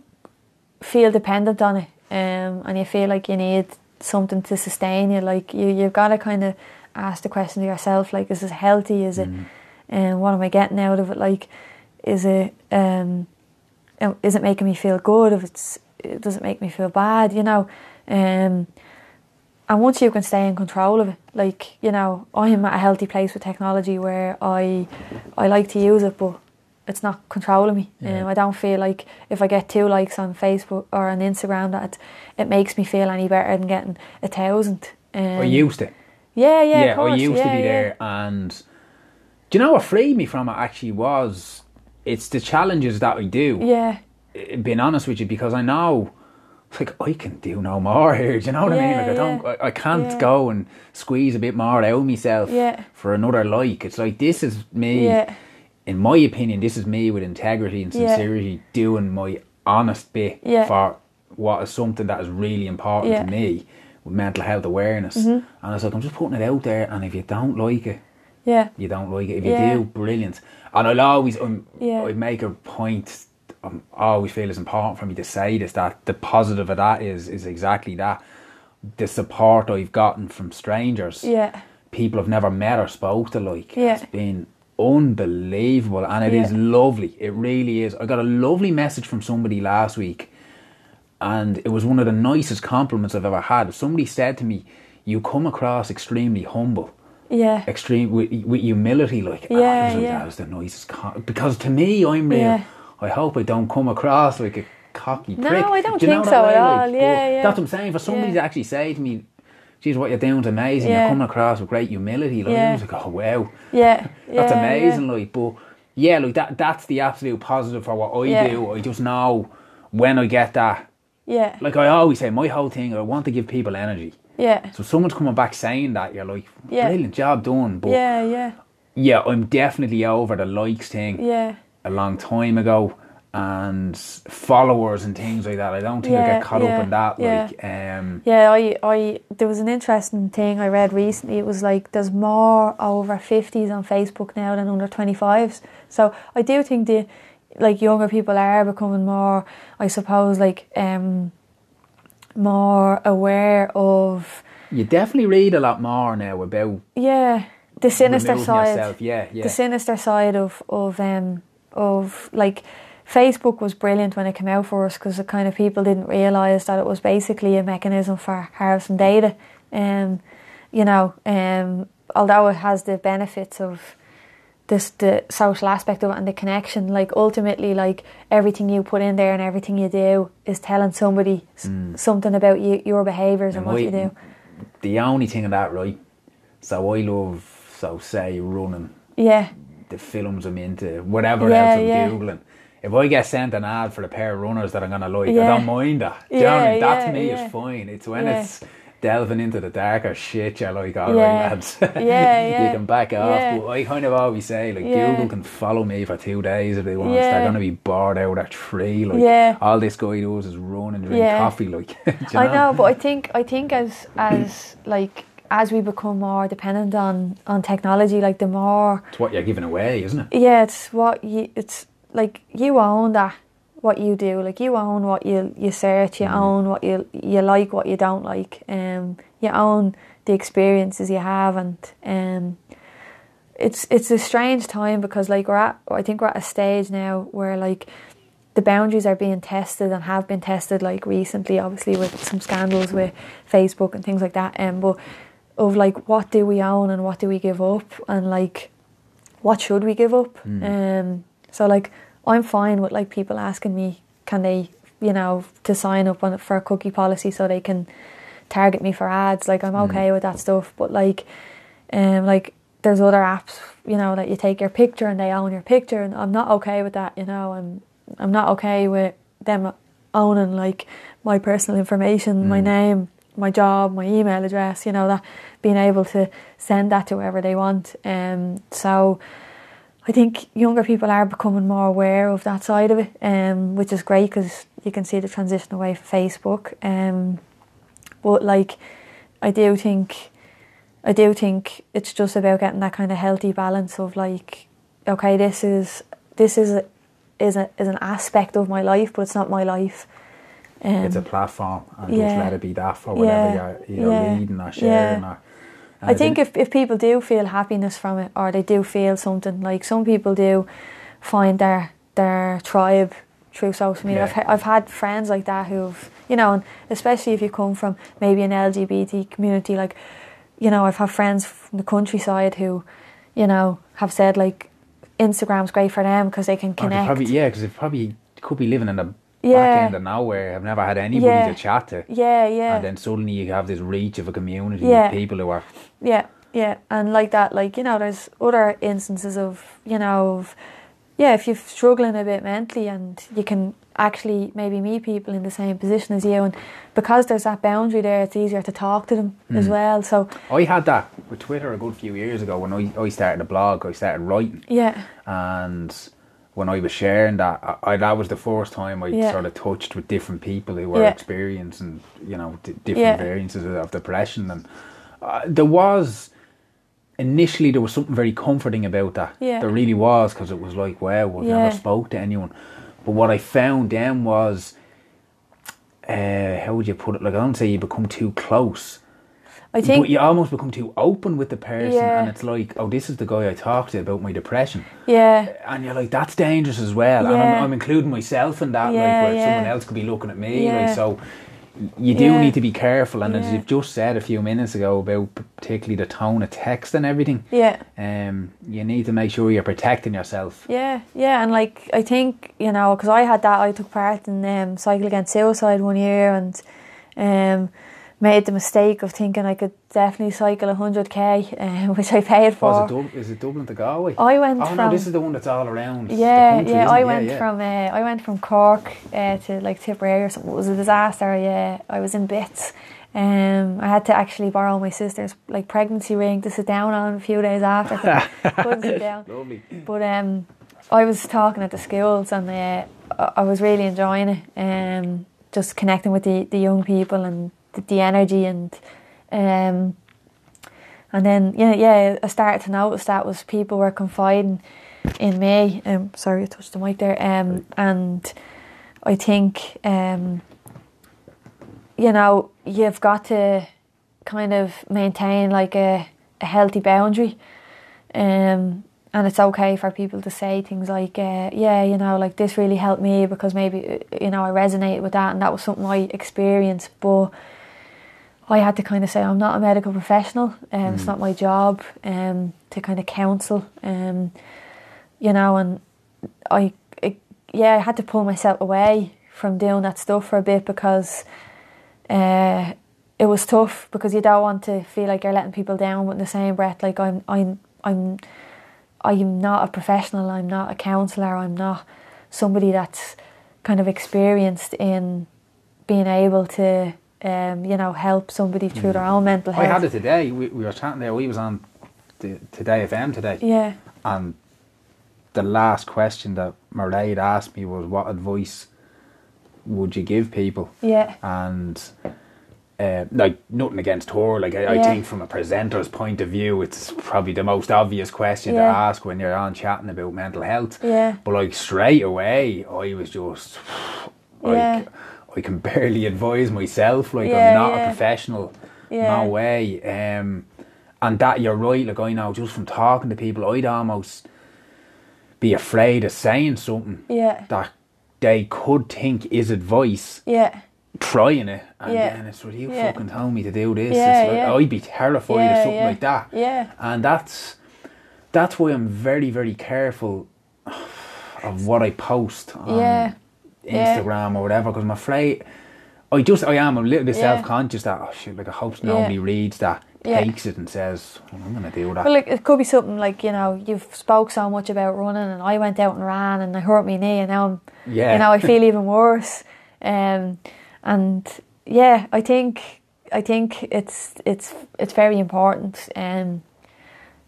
feel dependent on it, um, and you feel like you need something to sustain you, like you you've got to kind of ask the question to yourself, like, is this healthy? Is it? And what am I getting out of it? Like, is it um, um, is it making me feel good? If it's does it make me feel bad? You know, um, and once you can stay in control of it, like you know, I am at a healthy place with technology where I I like to use it, but it's not controlling me. Yeah. Um, I don't feel like if I get two likes on Facebook or on Instagram that it makes me feel any better than getting a thousand. Um, I used it. yeah, yeah, of I used to be yeah. there, and do you know what freed me from it actually was? It's the challenges that we do. Yeah, being honest with you because I know like I can do no more here. Do you know what I mean? Yeah, Like I don't, yeah. I, I can't Yeah. go and squeeze a bit more out of myself Yeah. for another like. It's like this is me. yeah, In my opinion, this is me with integrity and Yeah. sincerity doing my honest bit Yeah. for what is something that is really important Yeah. Mm-hmm. to me with mental health awareness. And it's like I'm just putting it out there, and if you don't like it, yeah, you don't like it. If you Yeah. do, brilliant. And I'll always, um, Yeah. I make a point. Um, I always feel it's important for me to say this that the positive of that is is exactly that. The support I've gotten from strangers, yeah, people I've never met or spoke to, like, Yeah. It's been unbelievable, and it is Yeah. lovely. It really is. I got a lovely message from somebody last week, and it was one of the nicest compliments I've ever had. Somebody said to me, "You come across extremely humble." Yeah, extreme with, with humility like Yeah, ah, like, yeah. that was the nicest because to me I'm real Yeah. I hope I don't come across like a cocky No, prick. No I don't Do think so way, at all. But Yeah, yeah. that's what I'm saying. For somebody Yeah. to actually say to me geez what you're doing is amazing you're coming across with great humility like I Yeah. was like oh wow. Yeah, that's amazing like but yeah like that that's the absolute positive for what I do. I just know when I get that. Yeah, like I always say my whole thing I want to give people energy yeah, so someone's coming back saying that you're like Yeah. brilliant job done but yeah, yeah, yeah, I'm definitely over the likes thing yeah, a long time ago. and followers and things like that. I don't think I Yeah, get caught yeah, up in that. yeah. Like, um, Yeah, I, I, there was an interesting thing I read recently. It was like there's more over 50s on Facebook now than under 25s. So I do think the, like younger people are becoming more, I suppose, like, um, more aware of, you definitely read a lot more now about yeah, the sinister side. yourself. Yeah, yeah. the sinister side of of um of like Facebook was brilliant when it came out for us because the kind of people didn't realize that it was basically a mechanism for harvesting data. Um, you know, um, although it has the benefits of this the social aspect of it and the connection, like ultimately, like everything you put in there and everything you do is telling somebody s- mm. something about you, your behaviours and, And what we- you do. the only thing of that, right? So I love, so say, running Yeah, the films I'm into, whatever Yeah, else I'm yeah. googling. If I get sent an ad for a pair of runners that I'm gonna like, I don't mind that. Do you know I mean? That yeah, to me yeah. is fine. It's when Yeah. it's delving into the darker shit you're like, alright Yeah. lads. Yeah, you can back off. Yeah. But I kind of always say like Yeah. Google can follow me for two days if they want. Yeah. They're gonna be bored out at three. Like Yeah. all this guy does is run and drink Yeah. coffee like you I know, but I think I think as as like as we become more dependent on on technology, like the more It's what you're giving away, isn't it? yeah, it's what you it's like you own that what you do. Like you own what you you search, you own what you you like, what you don't like. Um, you own the experiences you have, and um, it's it's a strange time because like we're at I think we're at a stage now where like the boundaries are being tested and have been tested like recently obviously with some scandals with Facebook and things like that um but of like what do we own and what do we give up and like what should we give up um so like I'm fine with like people asking me can they you know to sign up on for a cookie policy so they can target me for ads? Like I'm okay with that stuff but like um like there's other apps you know that you take your picture and they own your picture and I'm not okay with that you know I'm I'm not okay with them owning like my personal information my name my job my email address you know that being able to send that to whoever they want um so I think younger people are becoming more aware of that side of it, um, which is great because you can see the transition away from Facebook. Um, but like, I do think, I do think it's just about getting that kind of healthy balance of like, okay, this is this is a, is a, is an aspect of my life, but it's not my life. Um, it's a platform and just yeah. let it be that for whatever Yeah, you're, you're yeah, leading or sharing or I think if, if people do feel happiness from it or they do feel something like some people do find their their tribe through social media. Yeah. I've, I've had friends like that who've you know, and especially if you come from maybe an LGBT community, like you know, I've had friends from the countryside who, you know, have said like Instagram's great for them because they can oh, they connect. probably, yeah, because they probably could be living in the back Yeah. end of nowhere, have never had anybody Yeah. to chat to. Yeah, yeah. And then suddenly you have this reach of a community Yeah. of people who are Yeah, yeah, and like that, like you know, there's other instances of you know, of, yeah, if you're struggling a bit mentally, and you can actually maybe meet people in the same position as you, and because there's that boundary there, it's easier to talk to them Hmm. as well. So I had that with Twitter a good few years ago when I, I started a blog, I started writing yeah, and when I was sharing that, I, I, that was the first time I Yeah. sort of touched with different people who were Yeah. experiencing, you know, d- different Yeah. variances of, of depression, and uh, there was initially there was something very comforting about that. Yeah. There really was because it was like, wow, I've never spoke to anyone. But what I found then was, uh, how would you put it? Like I don't say you become too close. I think but you almost become too open with the person, Yeah. and it's like, oh, this is the guy I talked to about my depression yeah, and you're like that's dangerous as well and Yeah. I'm, I'm including myself in that Yeah, like where yeah. someone else could be looking at me Yeah. like so you do Yeah. need to be careful and as you've just said a few minutes ago about particularly the tone of text and everything yeah. um you need to make sure you're protecting yourself Yeah, yeah, and like I think you know, because I had that, I took part in um, cycle against suicide one year, and um, made the mistake of thinking I could definitely cycle hundred k, um, which I paid for. was it, Dub- is it Dublin to Galway I went oh from no this is the one that's all around yeah, country, yeah. I it? went yeah. from uh, I went from Cork uh, to like Tipperary or something. It was a disaster. Yeah, I was in bits. Um, I had to actually borrow my sister's like pregnancy ring to sit down on a few days after. Couldn't sit down. lovely But um, I was talking at the schools and uh, I I was really enjoying it. Um, just connecting with the, the young people and the, the energy and um, and then yeah yeah I started to notice that was people were confiding in me. Um, sorry, I touched the mic there. Um, and I think um, you know you've got to kind of maintain like a, a healthy boundary. Um, and it's okay for people to say things like, uh, yeah, you know, like this really helped me because maybe, uh, you know, I resonated with that and that was something I experienced. But I had to kind of say, I'm not a medical professional, um, mm. it's not my job um, to kind of counsel, um, you know, and I, yeah, I had to pull myself away from doing that stuff for a bit because uh, it was tough because you don't want to feel like you're letting people down, but in the same breath, like I'm, I'm, I'm, I'm not a professional, I'm not a counsellor, I'm not somebody that's kind of experienced in being able to, um, you know, help somebody through their own mental health. I had it today. We, we were chatting there. We was on the, Today FM today. Yeah. And the last question that Mairead asked me was, "What advice would you give people?" Yeah. And uh, like nothing against her. Like I, yeah. I, think from a presenter's point of view, it's probably the most obvious question yeah. to ask when you're on chatting about mental health. Yeah. But like straight away, I was just like yeah. I can barely advise myself. Like I'm not a professional. No way. Um, and that you're right. Like I know just from talking to people, I'd almost be afraid of saying something. Yeah. That they could think is advice. Yeah trying it and yeah. then it's what you yeah. fucking told me to do this yeah, it's like yeah. I'd be terrified yeah, of something yeah. like that yeah and that's that's why I'm very very careful of what I post on yeah. Instagram or whatever because I'm afraid I just I am a little bit self conscious that oh shit like I hope nobody reads that takes it and says well, I'm gonna do that. Well like it could be something like you know you've spoke so much about running and I went out and ran and I hurt my knee and now I'm yeah. you know I feel even worse. Um and yeah, I think I think it's it's it's very important. Um,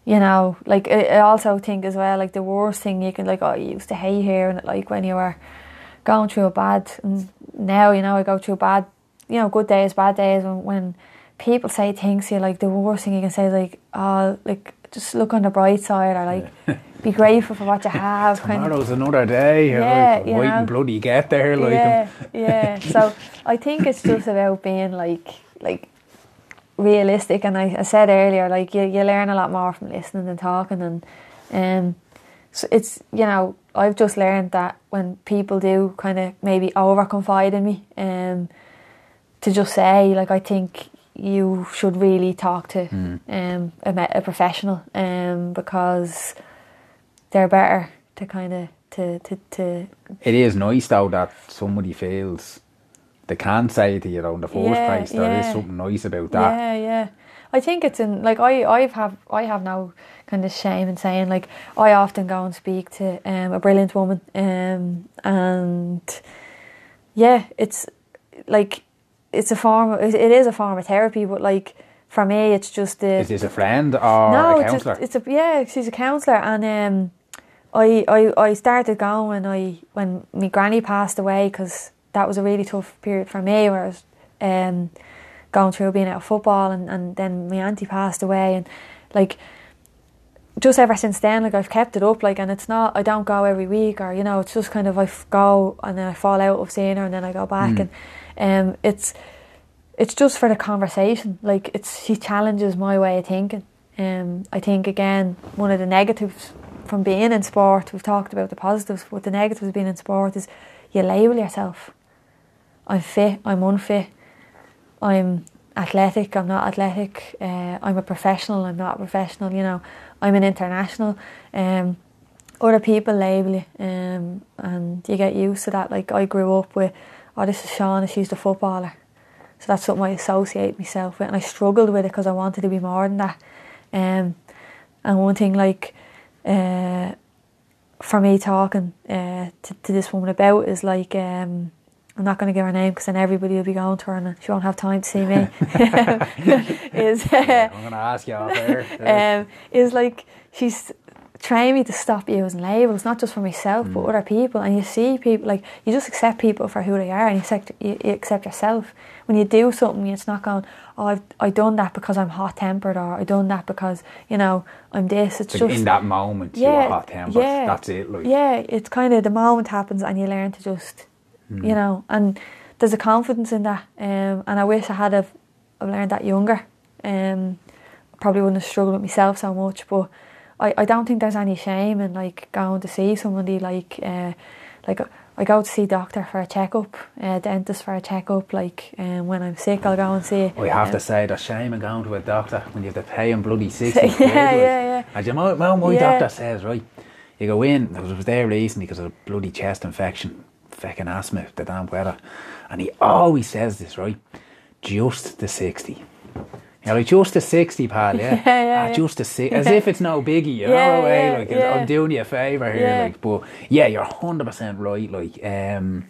you know, like I, I also think as well, like the worst thing you can like, oh, you used to hate hearing it, like when you were going through a bad, and now you know I go through bad, you know, good days, bad days, when when people say things to you, like the worst thing you can say is like, oh, like just look on the bright side, or like be grateful for what you have. Tomorrow's kind of, another day. Yeah, like, wait and bloody get there. Like yeah, yeah. So I think it's just about being like like realistic. And I, I said earlier, like you, you learn a lot more from listening than talking. And um, so it's you know I've just learned that when people do kind of maybe over confide in me, um, to just say like I think you should really talk to mm. um, a, a professional um, because they're better to kind of to, to, to it is nice though that somebody feels they can say it to you in the first yeah, place There yeah. is something nice about that yeah yeah I think it's in like I I've have I have no kind of shame in saying like I often go and speak to um, a brilliant woman um, and yeah it's like it's a form of, it is a form of therapy but like for me it's just the, is this a friend or no, a counsellor it's a, it's a yeah she's a counsellor and um I, I, I started going when I when my granny passed away because that was a really tough period for me where I was um, going through being out of football and, and then my auntie passed away and like just ever since then like I've kept it up like and it's not I don't go every week or you know it's just kind of I go and then I fall out of seeing her and then I go back Mm. and um, it's it's just for the conversation like it's she challenges my way of thinking um, I think again one of the negatives from being in sport, we've talked about the positives, but the negatives of being in sport is you label yourself. I'm fit, I'm unfit, I'm athletic, I'm not athletic, uh, I'm a professional, I'm not a professional, you know, I'm an international. Um, other people label you um, and you get used to that. Like I grew up with, oh, this is Shauna, she's the footballer. So that's something I associate myself with, and I struggled with it because I wanted to be more than that. Um, and one thing, like, uh, for me talking uh, to, to this woman about is like um, I'm not going to give her name because then everybody will be going to her and she won't have time to see me. is yeah, I'm going to ask you off there. um, is like she's trying me to stop using labels, not just for myself Mm. but other people. And you see people like you just accept people for who they are, and you accept you, you accept yourself. When you do something, it's not going, "Oh, I've I done that because I'm hot tempered," or "I done that because you know I'm this." It's Like just in that moment, you were hot tempered. yeah, That's it. Like, yeah, it's kind of the moment happens, and you learn to just, Hmm. you know, and there's a confidence in that. Um, and I wish I had have, have learned that younger. Um, probably wouldn't have struggled with myself so much, but I, I don't think there's any shame in like going to see somebody like uh, like I go to see doctor for a checkup, uh, dentist for a checkup. Like um, when I'm sick, I'll go and see. I have um, to say, there's shame in going to a doctor when you have to pay him bloody 60 Yeah, yeah, yeah. And you know, well, my Yeah. doctor says, right, you go in, I was there recently because of a bloody chest infection, fucking asthma, the damn weather. And he always says this, right, just the 60. You're like, just the 60, pal, yeah? Yeah, yeah, Ah, yeah. just the 60. As if it's no biggie, you Yeah, know, way, yeah, like, yeah. I'm doing you a favour here, Yeah. like, but yeah, you're 100% right, like, um,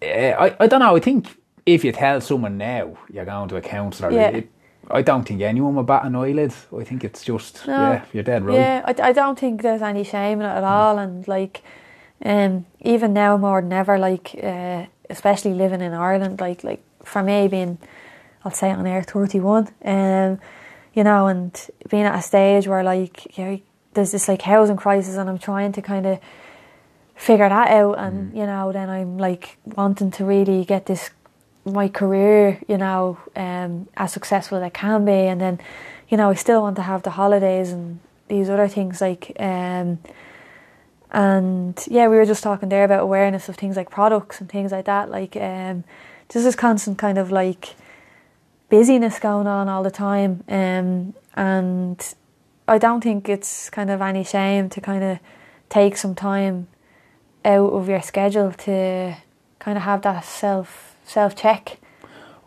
eh, I, I don't know, I think if you tell someone now you're going to a counsellor, Yeah. it, I don't think anyone will bat an eyelid. I think it's just, No. yeah, you're dead right. Yeah, I, I don't think there's any shame in it at all, and like, um, even now more than ever, like, uh, especially living in Ireland, like, like for me being, I'll say on air thirty one, um, you know, and being at a stage where like, you know, there's this like housing crisis, and I'm trying to kind of figure that out, and you know, then I'm like wanting to really get this my career, you know, um, as successful as I can be, and then, you know, I still want to have the holidays and these other things like, um, and yeah, we were just talking there about awareness of things like products and things like that. Like, um, just this constant kind of like busyness going on all the time, um, and I don't think it's kind of any shame to kind of take some time out of your schedule to kind of have that self self check.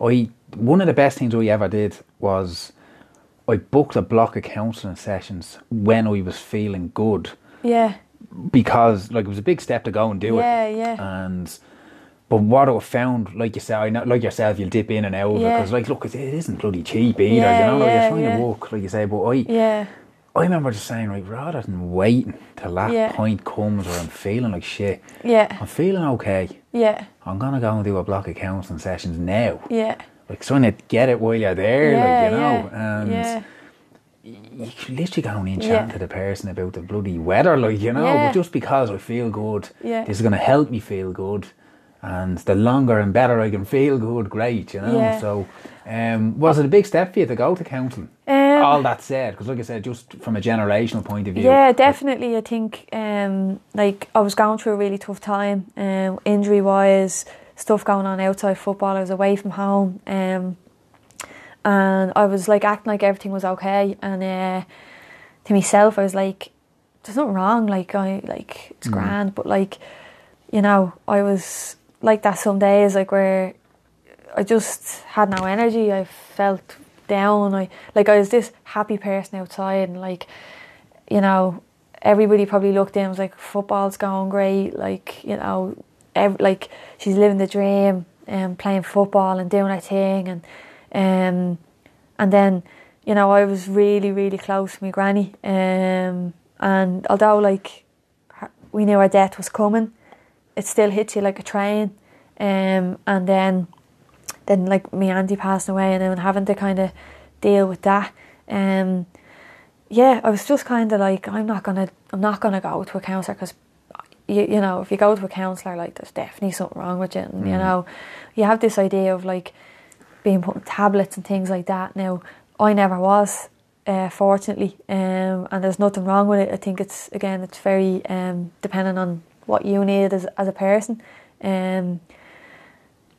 I one of the best things we ever did was I booked a block of counselling sessions when I was feeling good Yeah, because like it was a big step to go and do yeah, it. yeah, yeah. And but what I found, like you said, I know, like yourself, you'll dip in and out of it Yeah. because, like, look, it, isn't bloody cheap either. Yeah, you know, yeah, you're trying to walk, like you say. But I, yeah, I remember just saying, right, rather than waiting till that point comes where I'm feeling like shit, yeah, I'm feeling okay. yeah, I'm gonna go and do a block of counselling sessions now. yeah, Like trying to get it while you're there, like you know, and yeah, you literally can only chat Yeah. to the person about the bloody weather, like you know. Yeah. But just because I feel good, Yeah. this is gonna help me feel good, and the longer and better I can feel good, great, you know. Yeah. So, um, was it a big step for you to go to counselling? Um, All that said, because like I said, just from a generational point of view, Yeah, definitely. I think um, like I was going through a really tough time, um, injury wise, stuff going on outside football. I was away from home, um, and I was like acting like everything was okay. And uh, to myself, I was like, "There's nothing wrong. Like I like it's grand." But like, you know, I was like that some days, like where I just had no energy. I felt down. I like I was this happy person outside, and like you know, everybody probably looked in and was like, football's going great. Like you know, ev- like she's living the dream and playing football and doing her thing, and um, and then you know I was really really close to my granny, um, and although like her- we knew her death was coming, it still hits you like a train, um, and then then like my auntie passing away and then having to kind of deal with that. Um, yeah, I was just kind of like, I'm not gonna, I'm not gonna go to a counsellor because, you, you know, if you go to a counsellor, like there's definitely something wrong with you, and you know, you have this idea of like being put on tablets and things like that. Now, I never was, uh, fortunately, um, and there's nothing wrong with it. I think it's again, it's very um, dependent on what you need as as a person. Um,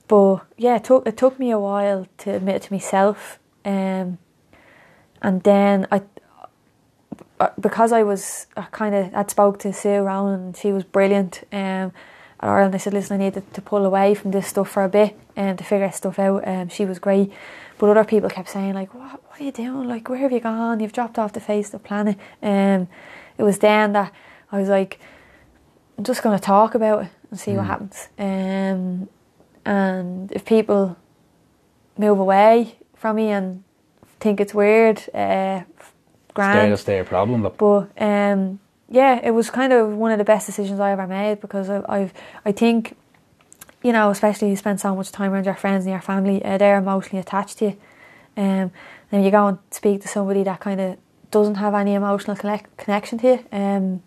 but yeah, it took it took me a while to admit it to myself, um, and then I, uh, because I was I kind of I spoke to Sue Ronan and she was brilliant. Um, Ireland, I said, listen, I needed to pull away from this stuff for a bit and to figure stuff out. Um, she was great, but other people kept saying like, what, what are you doing? Like, where have you gone? You've dropped off the face of the planet. Um, it was then that I was like, I'm just going to talk about it and see what happens. Um, and if people move away from me and think it's weird, uh, grand. Stay a problem. Look. But um, yeah, it was kind of one of the best decisions I ever made because I, I've I think, you know, especially you spend so much time around your friends and your family, uh, they're emotionally attached to you. Um, then you go and speak to somebody that kind of doesn't have any emotional connect- connection to you. Um,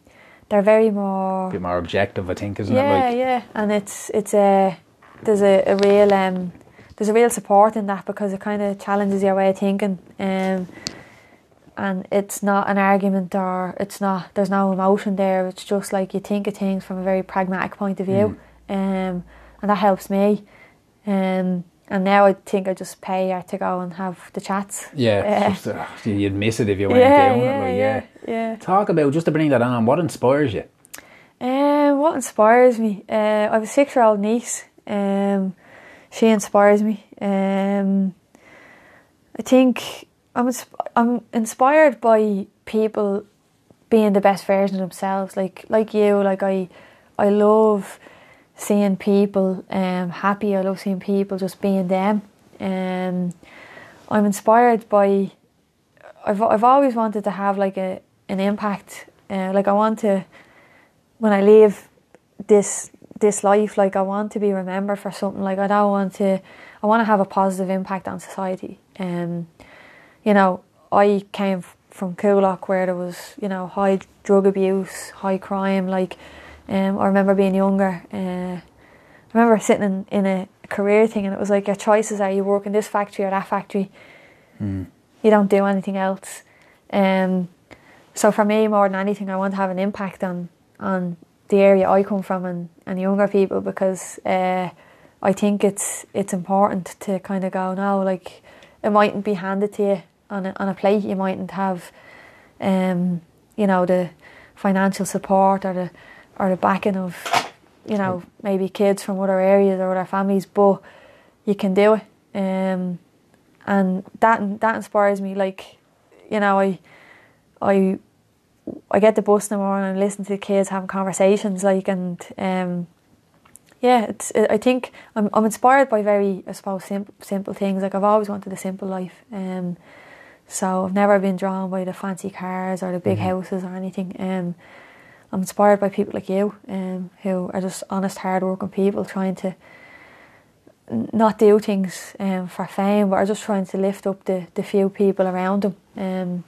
they're very more A bit more objective, I think, isn't yeah, it? Like, yeah, and it's it's a there's a, a real um there's a real support in that because it kind of challenges your way of thinking, um, and it's not an argument or it's not there's no emotion there. It's just like you think of things from a very pragmatic point of view, Mm. um, and that helps me. Um, and now I think I just pay her to go and have the chats. yeah, Uh, just, uh, you'd miss it if you weren't yeah, doing yeah, it. Like, yeah, yeah. Talk about just to bring that on. What inspires you? Um, what inspires me? Uh, I have a six-year-old niece. Um, she inspires me. Um, I think I'm I'm inspired by people being the best version of themselves. Like like you, like I I love seeing people um happy. I love seeing people just being them. Um, I'm inspired by. I've I've always wanted to have like a an impact. Uh, like I want to when I leave this this life, like I want to be remembered for something. Like I don't want to, I want to have a positive impact on society. Um, you know, I came from Coolock where there was, you know, high drug abuse, high crime. Like, um, I remember being younger. Uh, I remember sitting in, in a career thing, and it was like your choices are you work in this factory or that factory. Mm. You don't do anything else. Um, so for me, more than anything, I want to have an impact on on the area I come from and, and younger people because uh, I think it's it's important to kind of go no like it mightn't be handed to you on a, on a plate. You mightn't have um, you know the financial support or the or the backing of you know maybe kids from other areas or other families but you can do it. Um, and that that inspires me. Like you know I I I get the bus in the morning and listen to the kids having conversations like and um yeah it's I think I'm I'm inspired by very I suppose simple simple things. Like I've always wanted a simple life um so I've never been drawn by the fancy cars or the big Mhm. houses or anything. Um I'm inspired by people like you um who are just honest hard working people trying to not do things um, for fame but are just trying to lift up the, the few people around them. Um,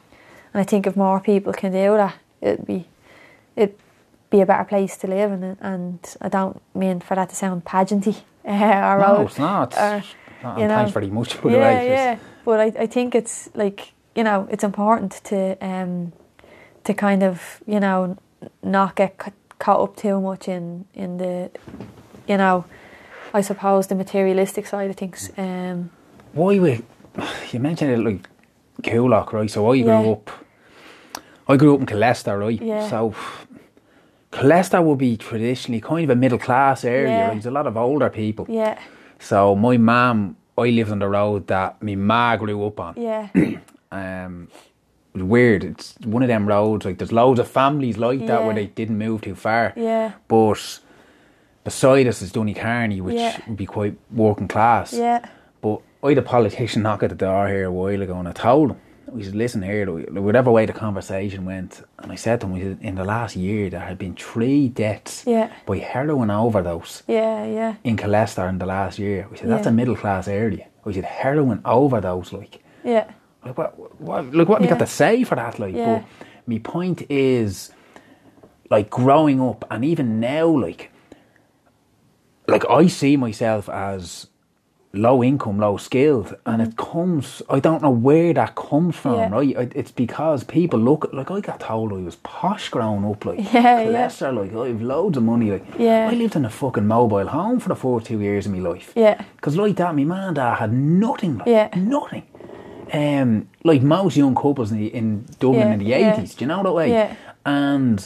and I think if more people can do that, it'd be it'd be a better place to live. And and I don't mean for that to sound pageanty uh, or No, old- it's not. or- you know. thanks very much, yeah, way. yeah. But I, I think it's like you know it's important to um to kind of you know not get ca- caught up too much in in the you know I suppose the materialistic side of things. Um, Why we? You mentioned it like Coolock, right? So I grew Yeah. up. I grew up in Killester, right? Yeah. So Killester would be traditionally kind of a middle class area. Yeah. Right? There's a lot of older people. yeah, So my mum, I lived on the road that my ma grew up on. yeah, Um, it was weird. It's one of them roads like there's loads of families like that where they didn't move too far. yeah, But beside us is Donnycarney, which Yeah. would be quite working class. yeah, But I had a politician knock at the door here a while ago and I told him, we said, listen here, whatever way the conversation went, and I said to him, we said, in the last year there had been three deaths yeah, by heroin overdose yeah, yeah. in Killester in the last year. We said, that's Yeah. a middle class area. We said, heroin overdose, like. Yeah, Like what? what like what we got to say for that? Like, Yeah. but my point is, like growing up, and even now, like, like I see myself as low income, low skilled, and it comes. I don't know where that comes from, Mm-hmm. Yeah. right? It's because people look at like I got told I was posh growing up, like Yeah, yeah. Killester, like I have loads of money, like Yeah. I lived in a fucking mobile home for the first two years of my life. yeah, Because like that, my man and dad had nothing, like Yeah. nothing. Um, like most young couples in, the, in Dublin Yeah, in the yeah. eighties, do you know that way? Yeah. And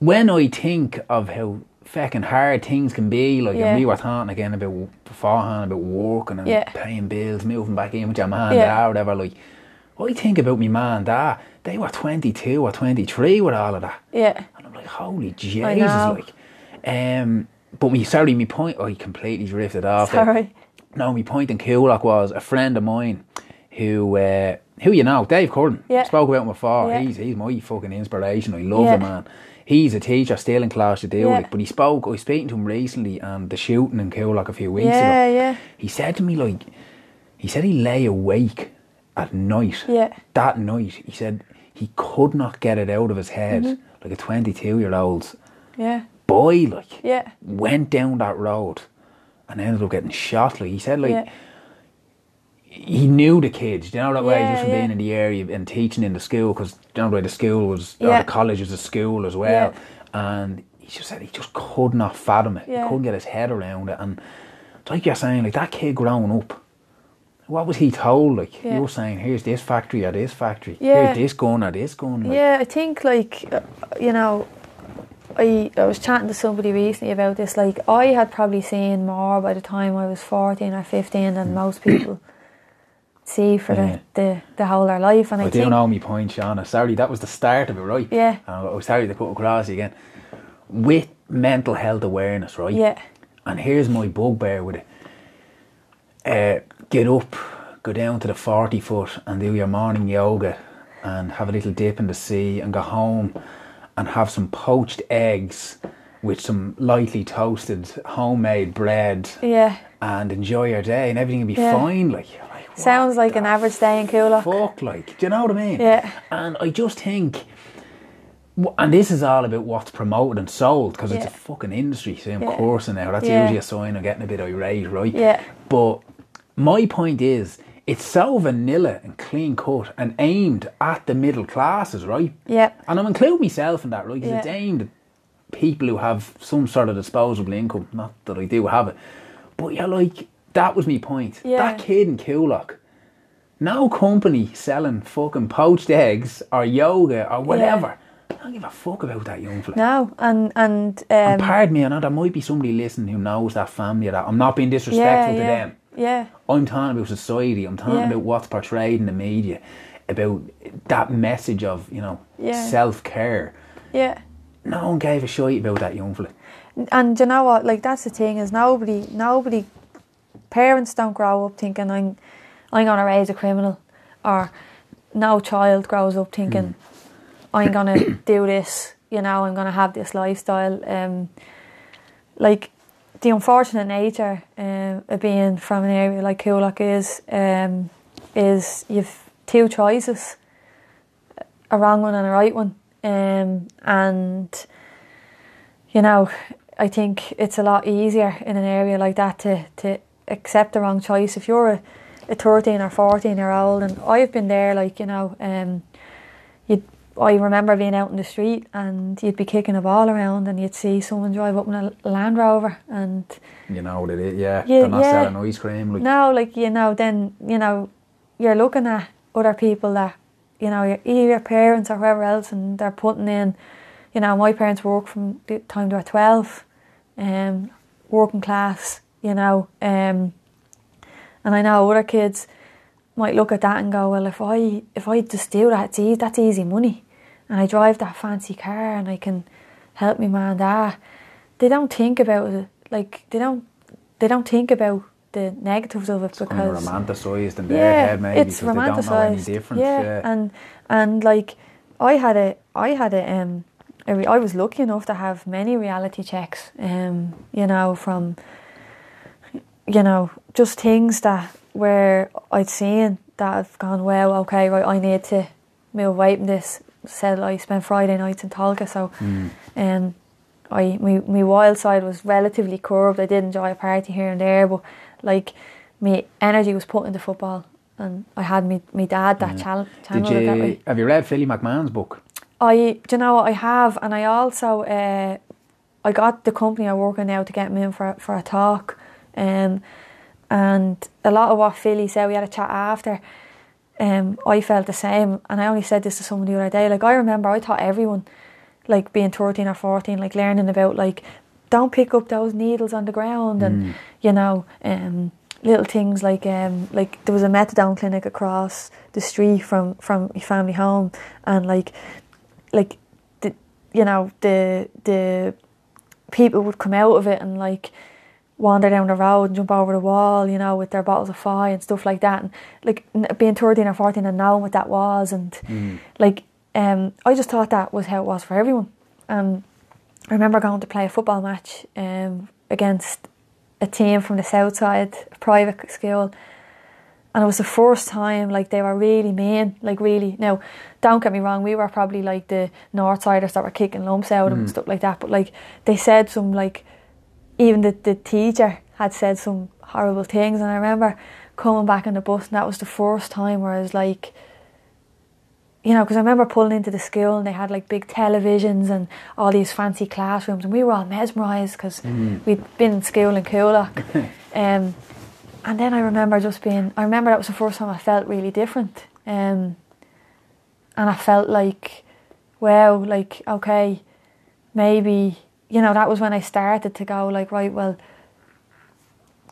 when I think of how fucking hard things can be, like Yeah. and we were talking again about beforehand about working and Yeah. paying bills, moving back in with your man, Yeah. dad, or whatever. Like, I think about my man, and dad. They were twenty two or twenty three with all of that. yeah, And I'm like, holy Jesus, like. Um, but me, sorry, my point, I completely drifted off. sorry. No, my point in Coolock was a friend of mine. who uh, who you know, Dave Curran. Yeah. Spoke about him before. Yeah. He's he's my fucking inspiration. I love Yeah. the man. He's a teacher still in class to deal Yeah. with. But he spoke I was speaking to him recently and the shooting in like a few weeks Yeah, ago. yeah. He said to me like he said he lay awake at night. Yeah. That night. He said he could not get it out of his head. Mm-hmm. Like a twenty two year old Yeah. boy like Yeah. went down that road and ended up getting shot. Like he said, like yeah. He knew the kids. You know that way, Yeah, just from yeah. being in the area and teaching in the school, because you know the way the school was, or Yeah. the college was a school as well. And he just said he just could not fathom it. He couldn't get his head around it. And it's like you're saying, like that kid growing up. What was he told? Like Yeah. you were saying, here's this factory or this factory. Yeah. Here's this gun or this gun. Like, Yeah, I think like uh, you know, I I was chatting to somebody recently about this. Like I had probably seen more by the time I was fourteen or fifteen than most people see for Yeah. the, the the whole of their life. And I, I do think know me point, Shauna. Sorry, that was the start of it, right? Yeah. And I was sorry to cut across again. With mental health awareness, right? yeah, And here's my bugbear with it. Uh, get up, go down to the 40 foot and do your morning yoga and have a little dip in the sea and go home and have some poached eggs with some lightly toasted homemade bread yeah. and enjoy your day and everything will be Yeah. fine. Like, you're like what Sounds like an average day in Coolock. fuck, like, do you know what I mean? Yeah. And I just think, and this is all about what's promoted and sold because it's a fucking industry. See, I'm Yeah. coursing now. That's Yeah. usually a sign of getting a bit irate, right? Yeah. But my point is, it's so vanilla and clean cut and aimed at the middle classes, right? Yeah. And I'm including myself in that, right? Because Yeah. it's aimed at people who have some sort of disposable income. Not that I do have it. But you're like, that was my point. Yeah. That kid in Coolock, no company selling fucking poached eggs or yoga or whatever. I don't give a fuck about that young fella. No, and and And um, pardon me, I know there might be somebody listening who knows that family that. I'm not being yeah, disrespectful to yeah, them. yeah, I'm talking about society. I'm talking Yeah. about what's portrayed in the media, about that message of you know Yeah. self care. yeah. No one gave a shit about that young fella. And do you know what? Like that's the thing is nobody, nobody, parents don't grow up thinking I'm, I'm gonna raise a criminal, or no child grows up thinking I'm gonna do this. You know, I'm gonna have this lifestyle. Um, like the unfortunate nature um, of being from an area like Coolock is, um, is you've two choices, a wrong one and a right one, um, and you know, I think it's a lot easier in an area like that to, to accept the wrong choice. If you're a, a 13 or 14 year old, and I've been there, like, you know, um, you'd, I remember being out in the street and you'd be kicking a ball around and you'd see someone drive up in a Land Rover and You know what it is, yeah. Yeah, They're not yeah. selling ice cream. Like, now, like, you know, then, you know, you're looking at other people that, you know, your, either your parents or whoever else and they're putting in, you know, my parents worked from the time they were 12, um, working class, you know, um, and I know other kids might look at that and go, well, if I if I just do that, it's easy, that's easy money, and I drive that fancy car and I can help me and dad. They don't think about it, like they don't they don't think about the negatives of it because. it's kind of because romanticised in their head, maybe, it's because they don't know any difference. Yeah, Yeah. and and like I had a I had a um I was lucky enough to have many reality checks. Um, you know from you know just things that where I'd seen that have gone well. Okay, right, I need to move away from this. Said I spent Friday nights in Tolka, so Mm. um, I my, my wild side was relatively curbed. I did enjoy a party here and there, but like my energy was put into football, and I had me my dad that channel Did channel that you, have you read Philly McMahon's book? I do you know what I have, and I also uh, I got the company I work in now to get me in for for a talk, um, and a lot of what Philly said we had a chat after. Um, I felt the same, and I only said this to someone the other day. Like I remember, I taught everyone, like being thirteen or fourteen, like learning about like don't pick up those needles on the ground, and you know, um, little things like um, like there was a methadone clinic across the street from from my family home, and like like the you know the the people would come out of it and like wander down the road and jump over the wall, you know, with their bottles of fire and stuff like that. And like being 13 or 14 and knowing what that was. And like, um, I just thought that was how it was for everyone. And I remember going to play a football match um, against a team from the south side, a private school. And it was the first time, like, they were really mean, like, really. Now, don't get me wrong, we were probably like the north siders that were kicking lumps out of them and stuff like that. But, like, they said some, like, even the, the teacher had said some horrible things. And I remember coming back on the bus, and that was the first time where I was like, you know, because I remember pulling into the school and they had like big televisions and all these fancy classrooms, and we were all mesmerised because we'd been in school in Coolock. um, and then I remember just being, I remember that was the first time I felt really different. Um, and I felt like, wow, like, okay, maybe, you know, that was when I started to go, like, right, well,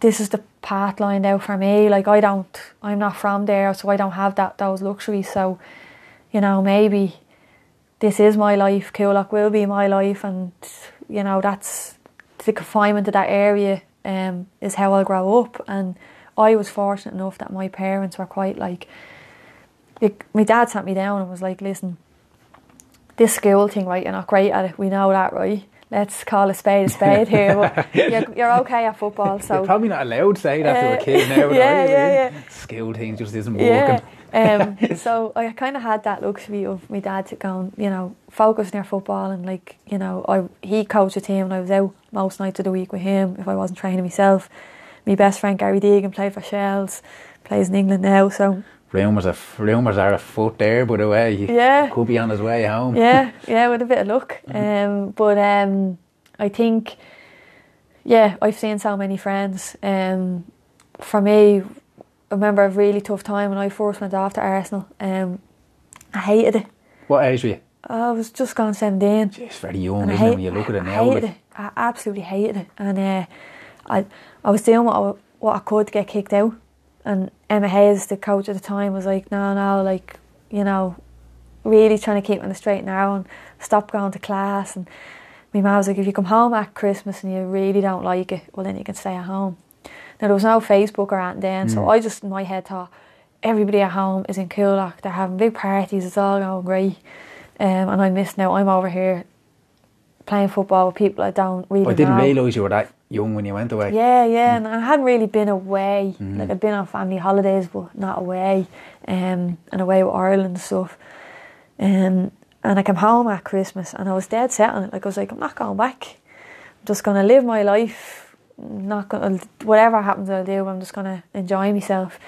this is the path lined out for me. Like, I don't, I'm not from there, so I don't have that those luxuries. So, you know, maybe this is my life. Coolock will be my life, and you know, that's the confinement to that area um, is how I'll grow up. And I was fortunate enough that my parents were quite like, like my dad sat me down and was like, "Listen, this school thing, right? You're not great at it. We know that, right? Let's call a spade a spade here. But you're, you're okay at football, so You're probably not allowed to say that to Uh, a kid now. yeah, are you? yeah, yeah. Skill thing just isn't Yeah. working. um, so I kind of had that luxury of my dad to go and, you know, focus on football and like, you know, I he coached a team and I was out most nights of the week with him if I wasn't training myself. My best friend Gary Deegan played for Shels, plays in England now, so Rumours are rumours are a foot there, by the way. He Yeah. could be on his way home. yeah, yeah, with a bit of luck. Um, but um, I think, yeah, I've seen so many friends. Um, for me, I remember a really tough time when I first went off to Arsenal. Um, I hated it. What age were you? I was just gone 17. It's very young, And isn't it, when you look at it I hated like- it. I absolutely hated it. And uh, I, I was doing what I, what I could to get kicked out. And Emma Hayes, the coach at the time, was like, no, no, like, you know, really trying to keep me on the straight and narrow and stop going to class. And my mum was like, if you come home at Christmas and you really don't like it, well, then you can stay at home. Now, there was no Facebook or anything then, so I just, in my head, thought, everybody at home is in Coolock. They're having big parties, it's all going great. Um, and I miss now, I'm over here playing football with people I don't really I didn't know. realise you were that young when you went away. Yeah, yeah, and I hadn't really been away. Mm. Like I'd been on family holidays, but not away, um, and away with Ireland and stuff. Um, and I came home at Christmas, and I was dead set on it. Like I was like, I'm not going back. I'm just gonna live my life. I'm not gonna whatever happens, I'll do. I'm just gonna enjoy myself.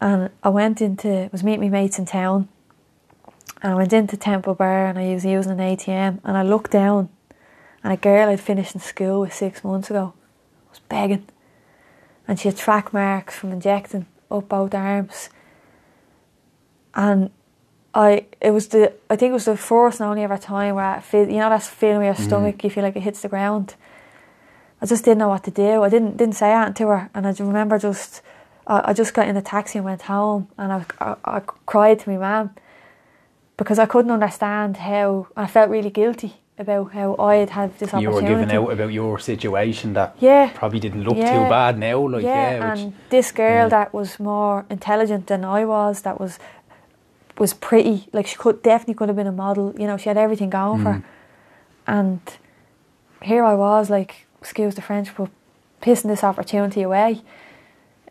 And I went into was meeting my mates in town, and I went into Temple Bar, and I was using an ATM, and I looked down, and a girl I'd finished in school with six months ago was begging. And she had track marks from injecting up both arms. And I it was the I think it was the first and only ever time where I feel you know that feeling where your mm-hmm. stomach you feel like it hits the ground. I just didn't know what to do. I didn't didn't say anything to her, and I remember just I, I just got in a taxi and went home, and I I, I cried to my mum because I couldn't understand how I felt really guilty about how I had had this opportunity. You were giving out about your situation that Yeah. probably didn't look Yeah. too bad now. Like, yeah, yeah, which, and this girl yeah. that was more intelligent than I was, that was was pretty, like she could definitely could have been a model. You know, she had everything going for Mm. her. And here I was, like, excuse the French, but pissing this opportunity away.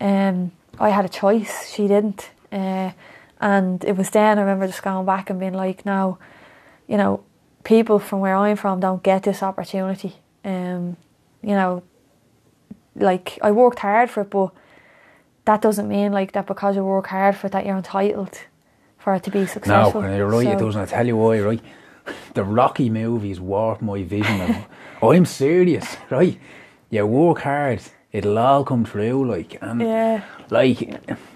Um, I had a choice; she didn't. Uh, and it was then I remember just going back and being like, "No, you know, people from where I'm from don't get this opportunity. Um, you know, like I worked hard for it, but that doesn't mean like that because you work hard for it that you're entitled for it to be no, successful. and you're right, it doesn't. I tell you why, right? The Rocky movies warped my vision. of, I'm serious, right? You work hard, it'll all come true, like, and Yeah. like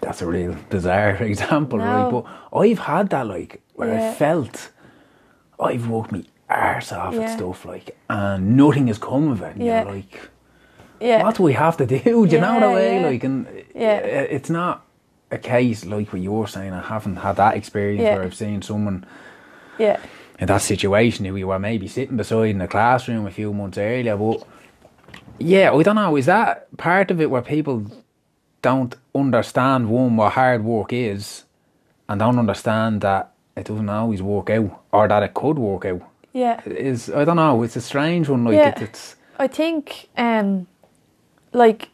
that's a real bizarre example, right? But I've had that, like, where I felt I've worked me arse off Yeah. and stuff, like, and nothing has come of it. And Yeah. you're like, Yeah. what do we have to do? Do you know the Yeah, way? yeah. Like, and Yeah. Uh, it's not a case like what you're saying. I haven't had that experience Yeah. where I've seen someone Yeah. in that situation who we were maybe sitting beside in the classroom a few months earlier, but yeah, I don't know. Is that part of it where people don't understand one what hard work is, and don't understand that it doesn't always work out, or that it could work out? Yeah. Is I don't know. It's a strange one. Like Yeah. it, it's I think, um, like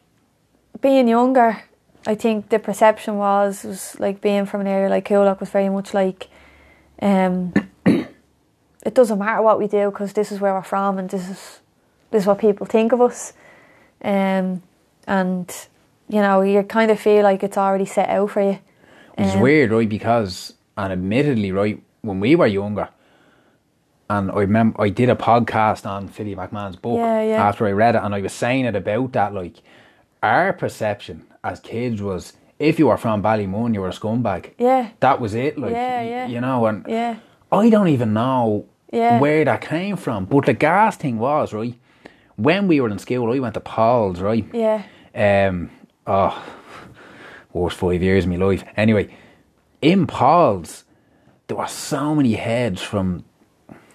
being younger, I think the perception was was like being from an area like Coolock was very much like, um, it doesn't matter what we do because this is where we're from and this is this is what people think of us, um, and you know you kind of feel like it's already set out for you. Which is Um, weird, right? Because, and admittedly, right, when we were younger, and I remember I did a podcast on Philly McMahon's book Yeah, yeah. after I read it, and I was saying it about that. Like, our perception as kids was if you were from Ballymun, you were a scumbag. Yeah, That was it. Like, Yeah, yeah. you know, and yeah, I don't even know Yeah. where that came from. But the gas thing was, right, when we were in school, I went to Paul's, right? yeah, Um, oh, worst five years of my life. Anyway, in Paul's, there were so many heads from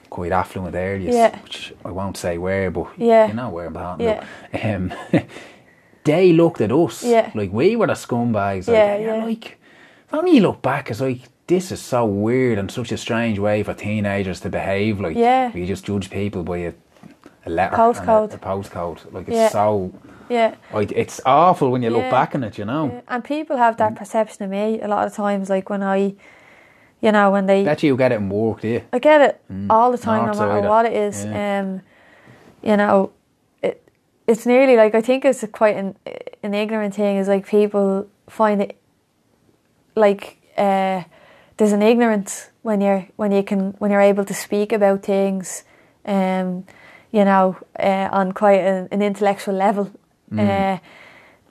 quite affluent areas, Yeah. which I won't say where, but Yeah. you know where I'm talking Yeah. Um, they looked at us Yeah. like we were the scumbags. Like, Yeah, and you're yeah. like, when you look back, it's like, this is so weird and such a strange way for teenagers to behave. Like, Yeah. you just judge people by a, a letter, and a- Postcode. a, postcode. Like, it's Yeah. so yeah. I, it's awful when you look back on it, you know. And people have that perception of me a lot of times, like when I, you know, when they, Bet you get it in work, do you? I get it all the time, North no matter what it is. yeah. Um, you know, it, it's nearly like I think it's quite an an ignorant thing. Is like people find it like uh, there's an ignorance when you're when you can when you're able to speak about things, um, you know, uh, on quite an, an intellectual level, uh,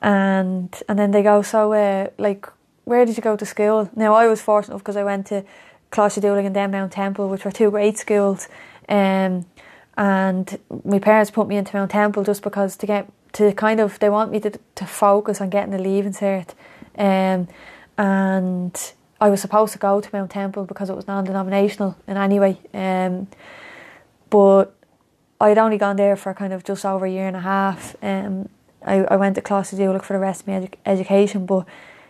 and and then they go so uh, like where did you go to school? Now I was fortunate because I went to Coláiste Dhúlaigh and then Mount Temple, which were two great schools, um, and my parents put me into Mount Temple just because to get to kind of they want me to to focus on getting the leaving cert, um, and I was supposed to go to Mount Temple because it was non-denominational in any way, um, but I'd only gone there for kind of just over a year and a half. Um, I, I went to Coláiste Dhúlaigh for the rest of my edu- education, but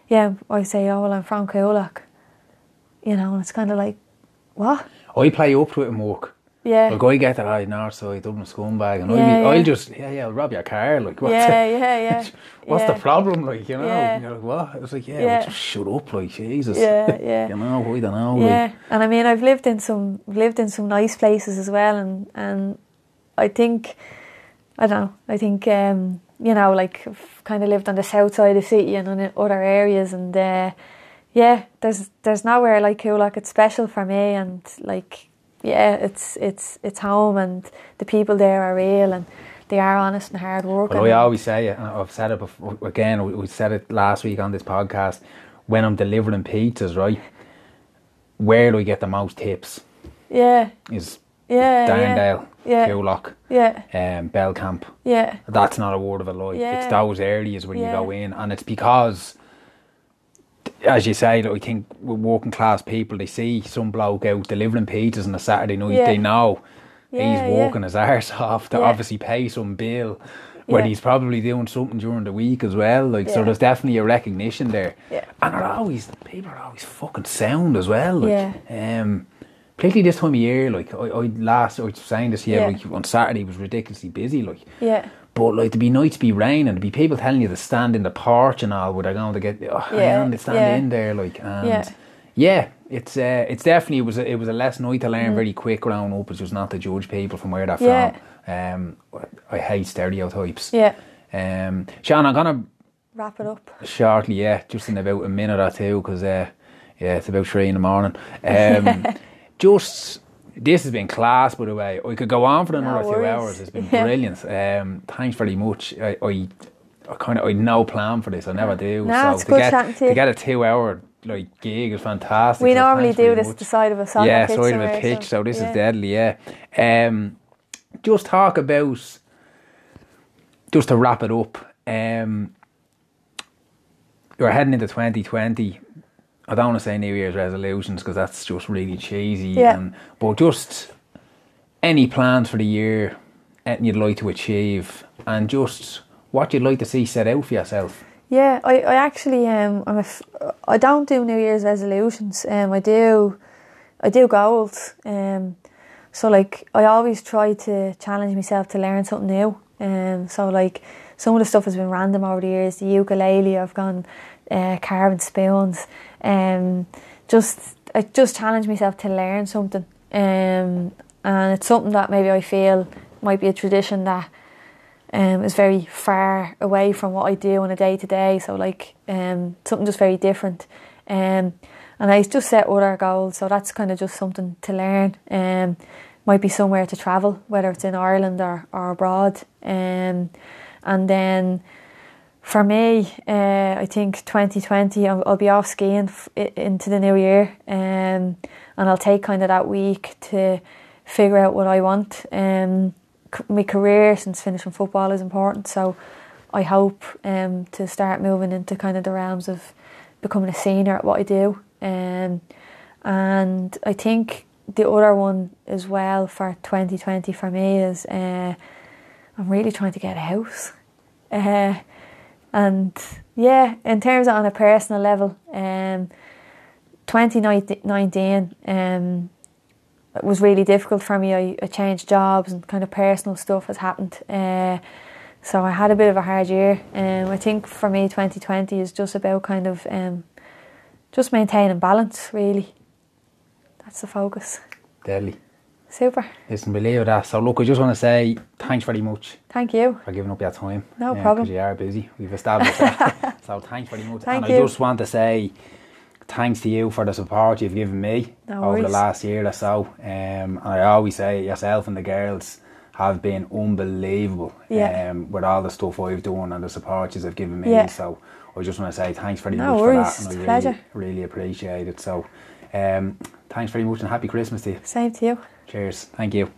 yeah, I say, oh well, I'm from Coolock, you know, and it's kind of like, what? I play up to it in work. Yeah, Like I get that I north side, Dublin scumbag, and Yeah, I'll, be, yeah. I'll just yeah yeah I'll rob your car. Like what's yeah, the, yeah, yeah. what's yeah. the problem? Like you know, Yeah. you're like what? It's like yeah, Yeah. well, just shut up, like Jesus. Yeah, yeah. you know, I don't know. Yeah, Like, and I mean, I've lived in some lived in some nice places as well, and and I think I don't know. I think um, you know, like kind of lived on the south side of the city and in other areas, and uh, yeah, there's there's nowhere like Coolock. It's special for me, and like yeah, it's it's it's home, and the people there are real, and they are honest and hard working. But I always say it, and I've said it before, again, we- we said it last week on this podcast, when I'm delivering pizzas, right, where do I get the most tips yeah, is yeah, Darndale, yeah, Coolock, yeah, um, Bellcamp. yeah, That's not a word of a lie. Yeah. It's those areas where Yeah. you go in, and it's because, as you say, I think with working class people, they see some bloke out delivering pizzas on a Saturday night, Yeah. they know Yeah, he's yeah. working his arse off to Yeah. obviously pay some bill. When Yeah. he's probably doing something during the week as well, like so, there's definitely a recognition there, Yeah. and they're always people are always fucking sound as well. Like, Yeah. um, particularly this time of year, like I, I last I was saying this year, Yeah. like on Saturday was ridiculously busy, like yeah, but like to be night to be raining, to be people telling you to stand in the porch and all, where they're going to get oh, Yeah, they stand yeah. in there, like and Yeah. yeah, it's uh, it's definitely it was a, it was a lesson I to Mm. learn very quick growing up. It's just not to judge people from where they're Yeah. from. Um, I hate stereotypes. yeah. Um, Sean, I'm gonna Wrap it up. shortly, yeah, just in about a minute or two, because uh, yeah, it's about three in the morning. Um, just this has been class, by the way. I could go on for another two hours. It's been brilliant. Um, thanks very much. I, I, I kind of I had no plan for this. I never do. Nah, so it's to good get to to get a two hour like gig is fantastic. We so normally do this much. the side of a soccer yeah, pitch side of a pitch. So, this yeah. is deadly. Yeah. Um, just talk about just to wrap it up. Um, you're heading into 2020. I don't want to say New Year's resolutions because that's just really cheesy. Yeah. And, but just any plans for the year? anything you'd like to achieve, and just what you'd like to see set out for yourself. Yeah, I, I actually um I'm a f- I don't do New Year's resolutions. Um, I do I do goals. Um, so like I always try to challenge myself to learn something new. Um, so like some of the stuff has been random over the years. The ukulele, I've gone uh, carving spoons. Um, just I just challenge myself to learn something. Um, and it's something that maybe I feel might be a tradition that um, is very far away from what I do on a day to day. So like um, something just very different. Um, and I just set other goals. So that's kind of just something to learn. Um, might be somewhere to travel, whether it's in Ireland or, or abroad. Um, and then for me, uh, I think 2020, I'll, I'll be off skiing f- into the new year. Um, and I'll take kind of that week to figure out what I want. Um, my career since finishing football is important, so I hope um, to start moving into kind of the realms of becoming a senior at what I do. Um, and I think the other one as well for 2020 for me is uh, I'm really trying to get a house. Uh, and yeah, in terms of on a personal level, um, 2019 um, was really difficult for me. I, I changed jobs and kind of personal stuff has happened. Uh, so I had a bit of a hard year. Um, I think for me, 2020 is just about kind of um, just maintaining balance, really. That's the focus. Deadly. Super. Listen, believe that. So look, I just want to say thanks very much Thank you. for giving up your time. No problem. Because you are busy. We've established that. so thanks very much. Thank and you. I just want to say thanks to you for the support you've given me No over the last year or so. Um, and I always say yourself and the girls have been unbelievable Yeah. um, with all the stuff I've done and the support you've given me. Yeah. So I just want to say thanks very No much worries. for that. And I pleasure. really, really appreciate it. So um, thanks very much and happy Christmas to you. Same to you. Cheers. Thank you.